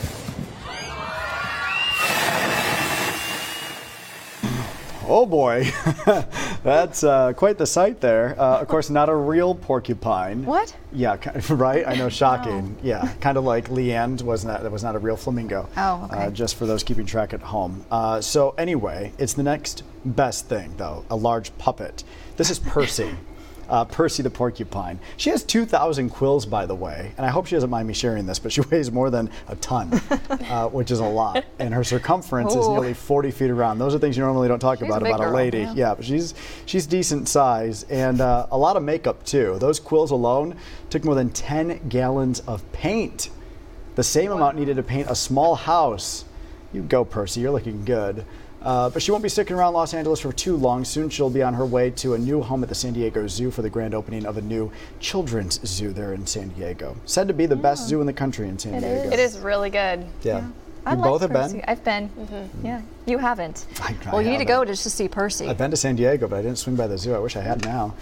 Oh boy, that's uh, quite the sight there. Uh, of course, not a real porcupine. What? Yeah, ki- right. I know, shocking. Yeah, kind of like Leanne's was not that was not a real flamingo. Oh, okay. Uh, just for those keeping track at home. Uh, so anyway, it's the next best thing though, a large puppet. This is Percy. Uh, Percy the porcupine. She has 2,000 quills, by the way, and I hope she doesn't mind me sharing this, but she weighs more than a ton, uh, which is a lot. And her circumference is nearly 40 feet around. Those are things you normally don't talk She's about a about a lady. yeah. Yeah, but she's she's decent size and uh, a lot of makeup too. Those quills alone took more than 10 gallons of paint. The same amount needed to paint a small house. You go, Percy. You're looking good. Uh, but she won't be sticking around Los Angeles for too long. Soon she'll be on her way to a new home at the San Diego Zoo for the grand opening of a new children's zoo there in San Diego. Said to be the best zoo in the country in San Diego. It is really good. Yeah. I You like both have Percy. been? I've been. Yeah. You haven't. I- I well, you need to go just to see Percy. I've been to San Diego, but I didn't swing by the zoo. I wish I had now.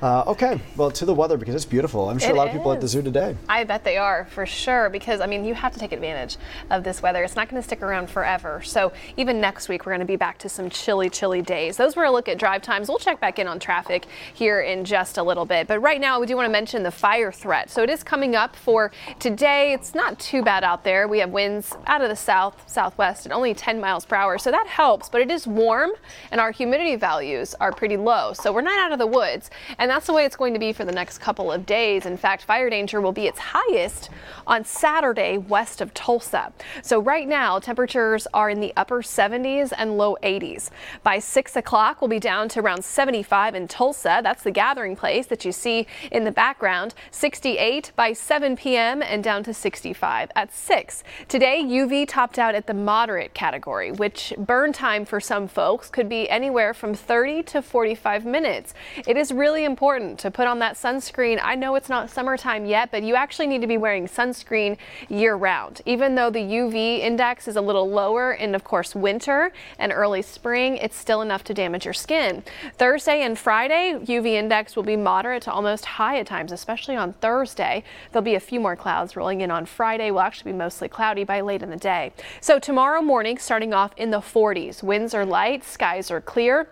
Uh, okay, well, to the weather because it's beautiful. I'm sure It a lot of people at the zoo today. I bet they are for sure because I mean you have to take advantage of this weather. It's not going to stick around forever. So even next week we're going to be back to some chilly, chilly days. Those were a look at drive times. We'll check back in on traffic here in just a little bit. But right now we do want to mention the fire threat. So it is coming up for today. It's not too bad out there. We have winds out of the south, southwest at only 10 miles per hour. So that helps, but it is warm and our humidity values are pretty low. So we're not out of the woods. And that's the way it's going to be for the next couple of days. In fact, fire danger will be its highest on Saturday west of Tulsa. So right now, temperatures are in the upper 70s and low 80s. By 6 o'clock, we'll be down to around 75 in Tulsa. That's the gathering place that you see in the background. 68 by 7 p.m. and down to 65 at 6. Today, UV topped out at the moderate category, which burn time for some folks could be anywhere from 30 to 45 minutes. It is really important to put on that sunscreen. I know it's not summertime yet, but you actually need to be wearing sunscreen year round. Even though the UV index is a little lower in, of course, winter and early spring, it's still enough to damage your skin. Thursday and Friday, UV index will be moderate to almost high at times, especially on Thursday. There'll be a few more clouds rolling in on Friday. Will actually be mostly cloudy by late in the day. So tomorrow morning, starting off in the 40s. Winds are light, skies are clear.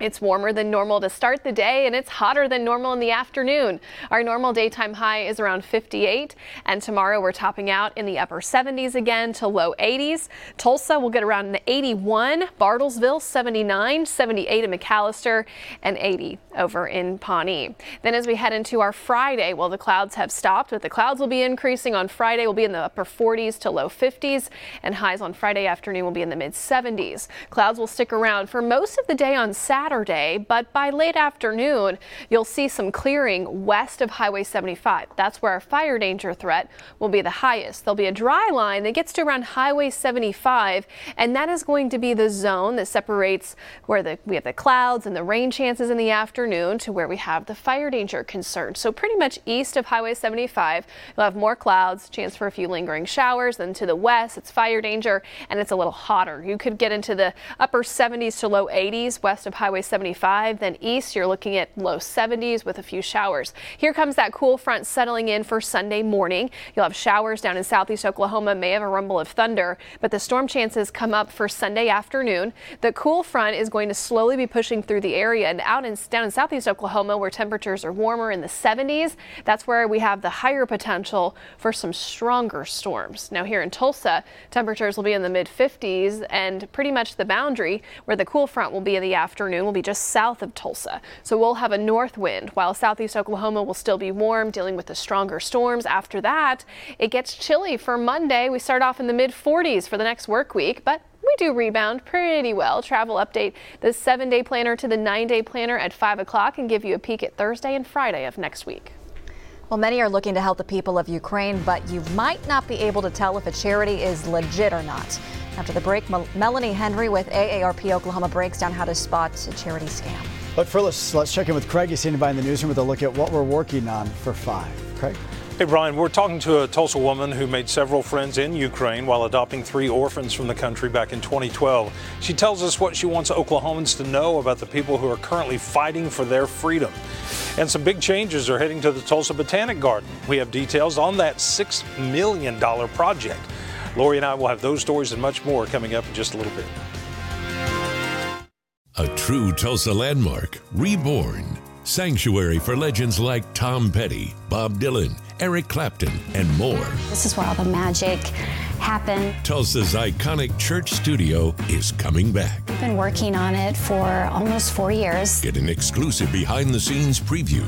It's warmer than normal to start the day and it's hotter than normal in the afternoon. Our normal daytime high is around 58 and tomorrow we're topping out in the upper 70s again to low 80s. Tulsa will get around an 81, Bartlesville 79, 78 in McAlester and 80 over in Pawnee. Then as we head into our Friday, well the clouds have stopped but the clouds will be increasing on Friday We'll be in the upper 40s to low 50s and highs on Friday afternoon will be in the mid 70s. Clouds will stick around for most of the day on Saturday Saturday, but by late afternoon, you'll see some clearing west of Highway 75. That's where our fire danger threat will be the highest. There'll be a dry line that gets to around Highway 75, and that is going to be the zone that separates where the, we have the clouds and the rain chances in the afternoon to where we have the fire danger concern. So pretty much east of Highway 75, you'll have more clouds, chance for a few lingering showers. Then to the west, it's fire danger, and it's a little hotter. You could get into the upper 70s to low 80s west of Highway 75. Then east, you're looking at low 70s with a few showers. Here comes that cool front settling in for Sunday morning. You'll have showers down in southeast Oklahoma, may have a rumble of thunder, but the storm chances come up for Sunday afternoon. The cool front is going to slowly be pushing through the area and out in, down in southeast Oklahoma where temperatures are warmer in the 70s. That's where we have the higher potential for some stronger storms. Now here in Tulsa, temperatures will be in the mid 50s and pretty much the boundary where the cool front will be in the afternoon will be just south of Tulsa. So we'll have a north wind while southeast Oklahoma will still be warm, dealing with the stronger storms. After that, it gets chilly for Monday. We start off in the mid 40s for the next work week, but we do rebound pretty well. Travel update the seven day planner to the nine day planner at 5 o'clock and give you a peek at Thursday and Friday of next week. Well, many are looking to help the people of Ukraine, but you might not be able to tell if a charity is legit or not. After the break, Mel- Melanie Henry with AARP Oklahoma breaks down how to spot a charity scam. But first, let's check in with Craig. He's standing by in the newsroom with a look at what we're working on for five. Craig? Hey, Brian, we're talking to a Tulsa woman who made several friends in Ukraine while adopting three orphans from the country back in 2012. She tells us what she wants Oklahomans to know about the people who are currently fighting for their freedom. And some big changes are heading to the Tulsa Botanic Garden. We have details on that $6 million project. Lori and I will have those stories and much more coming up in just a little bit. A true Tulsa landmark, reborn. Sanctuary for legends like Tom Petty, Bob Dylan, Eric Clapton, and more. This is where all the magic happened. Tulsa's iconic church studio is coming back. We've been working on it for almost four years. Get an exclusive behind the scenes preview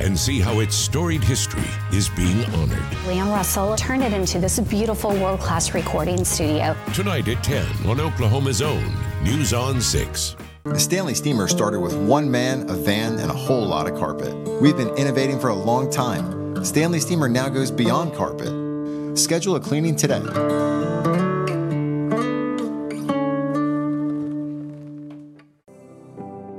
and see how its storied history is being honored. Leon Russell turned it into this beautiful world class recording studio. Tonight at 10 on Oklahoma's own News on 6. The Stanley Steamer started with one man, a van, and a whole lot of carpet. We've been innovating for a long time. Stanley Steamer now goes beyond carpet. Schedule a cleaning today.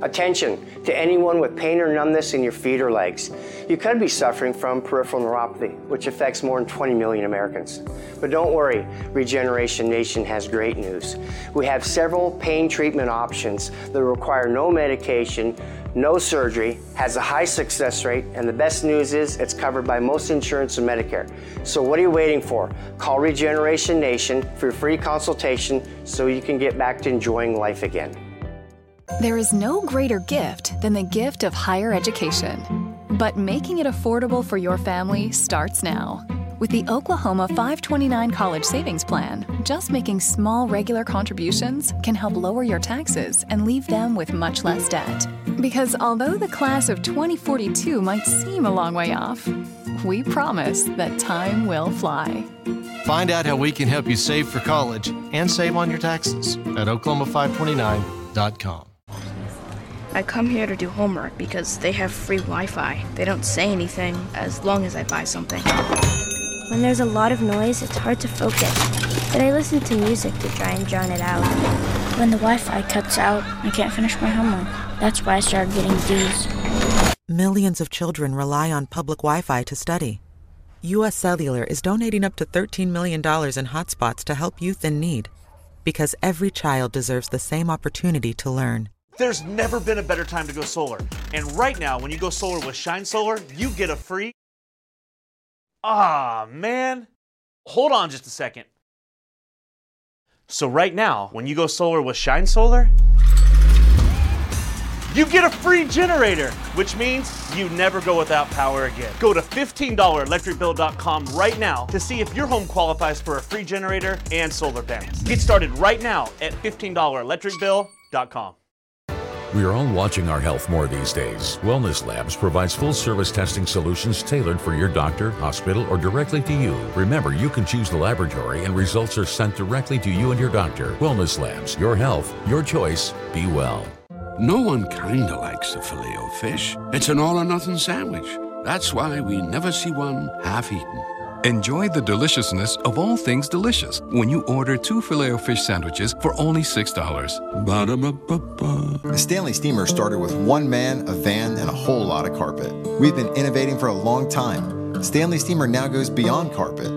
Attention to anyone with pain or numbness in your feet or legs. You could be suffering from peripheral neuropathy, which affects more than 20 million Americans. But don't worry, Regeneration Nation has great news. We have several pain treatment options that require no medication, no surgery, has a high success rate, and the best news is it's covered by most insurance and Medicare. So what are you waiting for? Call Regeneration Nation for your free consultation so you can get back to enjoying life again. There is no greater gift than the gift of higher education. But making it affordable for your family starts now. With the Oklahoma 529 College Savings Plan, just making small regular contributions can help lower your taxes and leave them with much less debt. Because although the class of 2042 might seem a long way off, we promise that time will fly. Find out how we can help you save for college and save on your taxes at oklahoma529.com. I come here to do homework because they have free Wi Fi. They don't say anything as long as I buy something. When there's a lot of noise, it's hard to focus, but I listen to music to try and drown it out. When the Wi Fi cuts out, I can't finish my homework. That's why I started getting D's. Millions of children rely on public Wi Fi to study. U.S. Cellular is donating up to $13 million in hotspots to help youth in need. Because every child deserves the same opportunity to learn. There's never been a better time to go solar. And right now, when you go solar with Shine Solar, you get a free. Ah, man. Hold on just a second. So, right now, when you go solar with Shine Solar, you get a free generator, which means you never go without power again. Go to $15electricbill.com right now to see if your home qualifies for a free generator and solar panels. Get started right now at $15electricbill.com. We are all watching our health more these days. Wellness Labs provides full service testing solutions tailored for your doctor, hospital, or directly to you. Remember, you can choose the laboratory and results are sent directly to you and your doctor. Wellness Labs, your health, your choice. Be well. No one kinda likes the filet o fish. It's an all or nothing sandwich. That's why we never see one half eaten. Enjoy the deliciousness of all things delicious when you order two filet o fish sandwiches for only $6. Ba-da-ba-ba-ba. The Stanley Steamer started with one man, a van, and a whole lot of carpet. We've been innovating for a long time. Stanley Steamer now goes beyond carpet.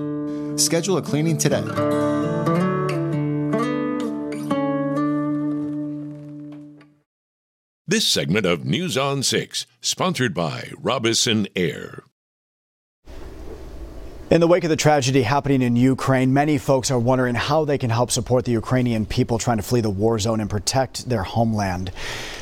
Schedule a cleaning today. This segment of News on 6, sponsored by Robison Air. In the wake of the tragedy happening in Ukraine, many folks are wondering how they can help support the Ukrainian people trying to flee the war zone and protect their homeland.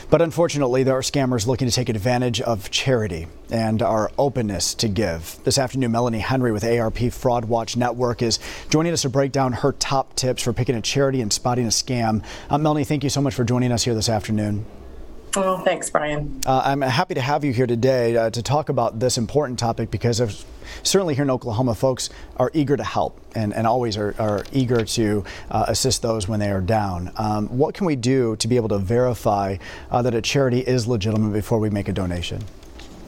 But unfortunately, there are scammers looking to take advantage of charity and our openness to give. This afternoon, Melanie Henry with AARP Fraud Watch Network is joining us to break down her top tips for picking a charity and spotting a scam. Uh, Melanie, thank you so much for joining us here this afternoon. Oh, thanks, Brian. Uh, I'm happy to have you here today uh, to talk about this important topic because of, certainly here in Oklahoma, folks are eager to help and, and always are, are eager to uh, assist those when they are down. Um, what can we do to be able to verify uh, that a charity is legitimate before we make a donation?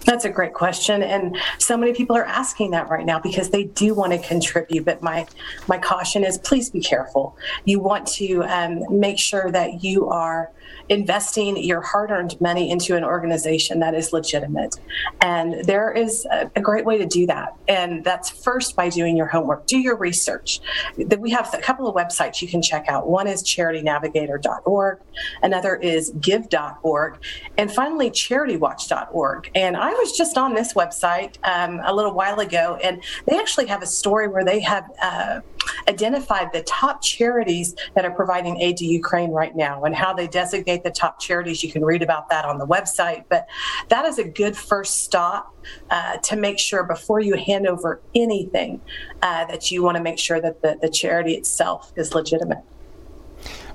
That's a great question, and so many people are asking that right now because they do want to contribute. But my my caution is, please be careful. You want to um, make sure that you are investing your hard-earned money into an organization that is legitimate, and there is a, a great way to do that. And that's first by doing your homework. Do your research. We have a couple of websites you can check out. One is charitynavigator.org. Another is give.org, and finally CharityWatch.org. And I was just on this website um, a little while ago, and they actually have a story where they have uh, identified the top charities that are providing aid to Ukraine right now and how they designate the top charities. You can read about that on the website, but that is a good first stop uh, to make sure before you hand over anything uh, that you want to make sure that the, the charity itself is legitimate.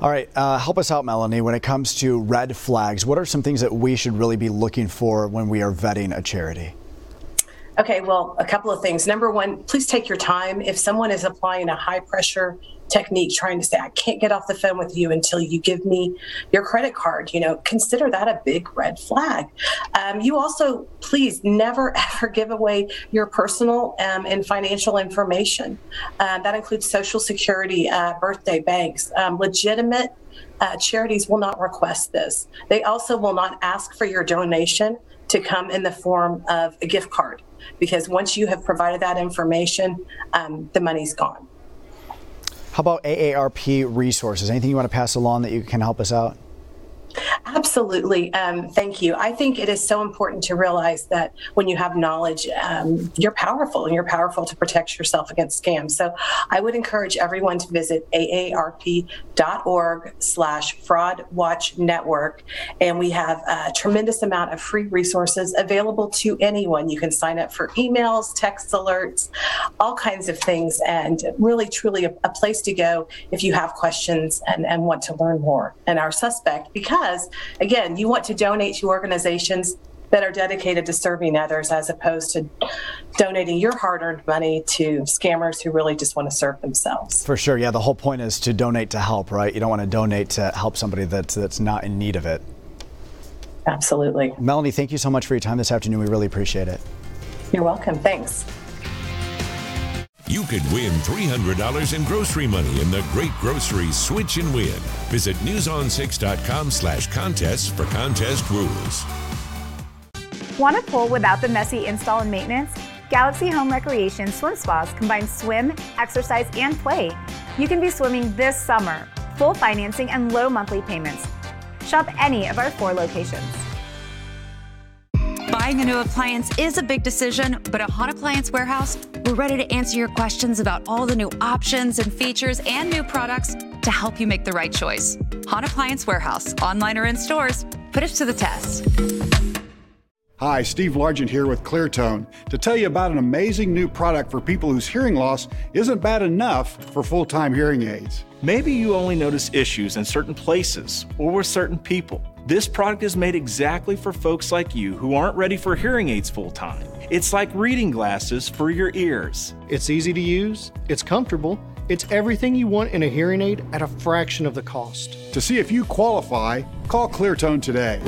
All right, uh, help us out, Melanie. When it comes to red flags, what are some things that we should really be looking for when we are vetting a charity? Okay, well, a couple of things. Number one, please take your time. If someone is applying a high pressure technique, trying to say, I can't get off the phone with you until you give me your credit card, you know, consider that a big red flag. Um, you also, please never ever give away your personal um, and financial information. Uh, that includes social security, uh, birthday, banks, um, legitimate. Uh, charities will not request this. They also will not ask for your donation to come in the form of a gift card because once you have provided that information, um, the money's gone. How about AARP resources? Anything you want to pass along that you can help us out? Absolutely. Um, thank you. I think it is so important to realize that when you have knowledge, um, you're powerful and you're powerful to protect yourself against scams. So I would encourage everyone to visit aarp.org slash fraud watch network. And we have a tremendous amount of free resources available to anyone. You can sign up for emails, text alerts, all kinds of things, and really, truly a, a place to go if you have questions and, and want to learn more. And our suspect, because again, you want to donate to organizations that are dedicated to serving others as opposed to donating your hard earned money to scammers who really just want to serve themselves. For sure. Yeah, the whole point is to donate to help, right? You don't want to donate to help somebody that's, that's not in need of it. Absolutely. Melanie, thank you so much for your time this afternoon. We really appreciate it. You're welcome. Thanks. You could win $300 in grocery money in the Great Grocery Switch and Win. Visit newson6.com slash contests for contest rules. Want a pool without the messy install and maintenance? Galaxy Home Recreation Swim Spas combine swim, exercise, and play. You can be swimming this summer. Full financing and low monthly payments. Shop any of our four locations. Buying a new appliance is a big decision, but at Hahn Appliance Warehouse, we're ready to answer your questions about all the new options and features and new products to help you make the right choice. Hahn Appliance Warehouse, online or in stores, put us to the test. Hi, Steve Largent here with Cleartone to tell you about an amazing new product for people whose hearing loss isn't bad enough for full time hearing aids. Maybe you only notice issues in certain places or with certain people. This product is made exactly for folks like you who aren't ready for hearing aids full time. It's like reading glasses for your ears. It's easy to use, it's comfortable, it's everything you want in a hearing aid at a fraction of the cost. To see if you qualify, call Cleartone today.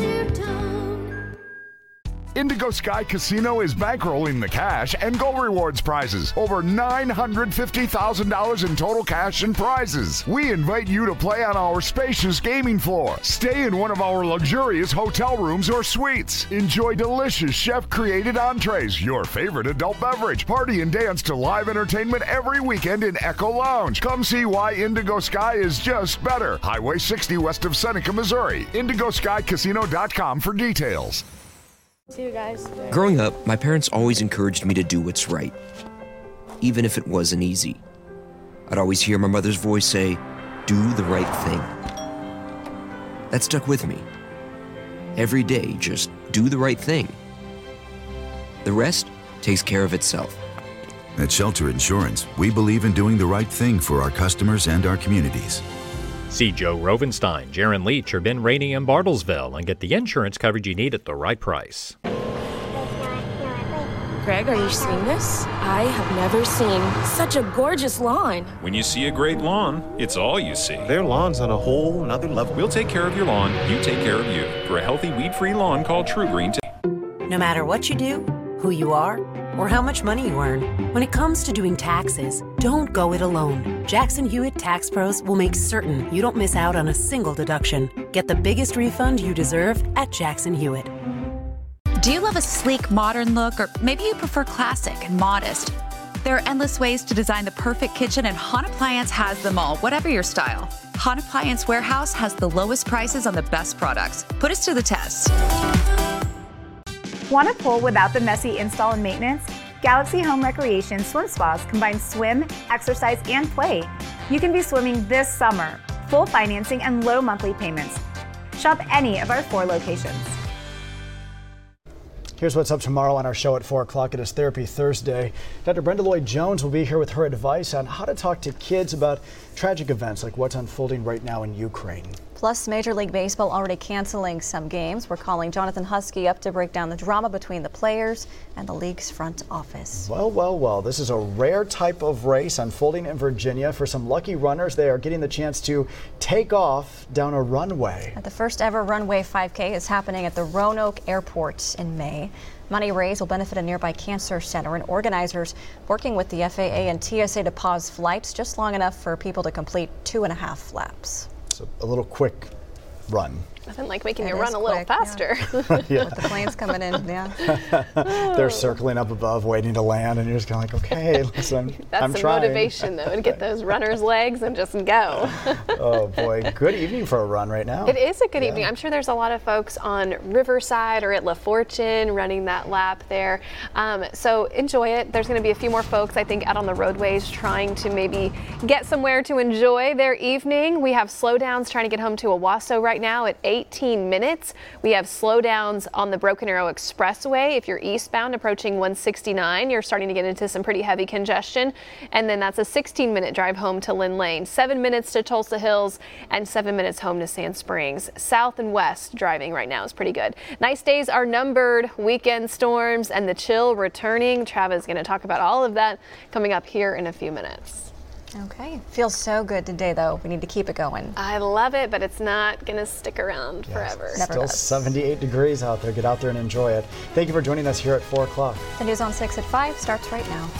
Indigo Sky Casino is bankrolling the cash and Go Rewards prizes. Over $950,000 in total cash and prizes. We invite you to play on our spacious gaming floor. Stay in one of our luxurious hotel rooms or suites. Enjoy delicious chef created entrees, your favorite adult beverage. Party and dance to live entertainment every weekend in Echo Lounge. Come see why Indigo Sky is just better. Highway 60 west of Seneca, Missouri. IndigoSkyCasino.com for details. See you guys. Growing up, my parents always encouraged me to do what's right, even if it wasn't easy. I'd always hear my mother's voice say, Do the right thing. That stuck with me. Every day, just do the right thing. The rest takes care of itself. At Shelter Insurance, we believe in doing the right thing for our customers and our communities. See Joe Rovenstein, Jaron Leach, or Ben Rainey in Bartlesville and get the insurance coverage you need at the right price. Greg, are you seeing this? I have never seen such a gorgeous lawn. When you see a great lawn, it's all you see. Their lawn's on a whole nother level. We'll take care of your lawn, you take care of you. For a healthy weed free lawn, call TruGreen today. No matter what you do, who you are, or how much money you earn, when it comes to doing taxes, don't go it alone. Jackson Hewitt Tax Pros will make certain you don't miss out on a single deduction. Get the biggest refund you deserve at Jackson Hewitt. Do you love a sleek, modern look, or maybe you prefer classic and modest? There are endless ways to design the perfect kitchen, and Hahn Appliance has them all, whatever your style. Hahn Appliance Warehouse has the lowest prices on the best products. Put us to the test. Want a pool without the messy install and maintenance? Galaxy Home Recreation Swim Spas combine swim, exercise, and play. You can be swimming this summer. Full financing and low monthly payments. Shop any of our four locations. Here's what's up tomorrow on our show at 4 o'clock. It is Therapy Thursday. Dr. Brenda Lloyd Jones will be here with her advice on how to talk to kids about tragic events like what's unfolding right now in Ukraine. Plus, Major League Baseball already canceling some games. We're calling Jonathan Husky up to break down the drama between the players and the league's front office. Well, well, well, this is a rare type of race unfolding in Virginia. For some lucky runners, they are getting the chance to take off down a runway. The first ever runway 5K is happening at the Roanoke Airport in May. Money raised will benefit a nearby cancer center and organizers working with the FAA and TSA to pause flights just long enough for people to complete two and a half laps. A little quick run. Nothing like making it you run a little faster. Yeah. yeah. With the planes coming in, yeah. They're circling up above, waiting to land, and you're just kind of like, okay, listen, That's I'm some trying. motivation, though, to get those runners' legs and just go. oh, boy. Good evening for a run right now. It is a good yeah. evening. I'm sure there's a lot of folks on Riverside or at LaFortune running that lap there. Um, so enjoy it. There's going to be a few more folks, I think, out on the roadways trying to maybe get somewhere to enjoy their evening. We have slowdowns trying to get home to Owasso right now at 18 minutes. We have slowdowns on the Broken Arrow Expressway. If you're eastbound approaching 169, you're starting to get into some pretty heavy congestion. And then that's a 16 minute drive home to Lynn Lane, seven minutes to Tulsa Hills, and seven minutes home to Sand Springs. South and west driving right now is pretty good. Nice days are numbered, weekend storms, and the chill returning. Travis is going to talk about all of that coming up here in a few minutes. Okay. Feels so good today, though. We need to keep it going. I love it, but it's not going to stick around yes, forever. Never Still does. 78 degrees out there. Get out there and enjoy it. Thank you for joining us here at 4 o'clock. The news on 6 at 5 starts right now.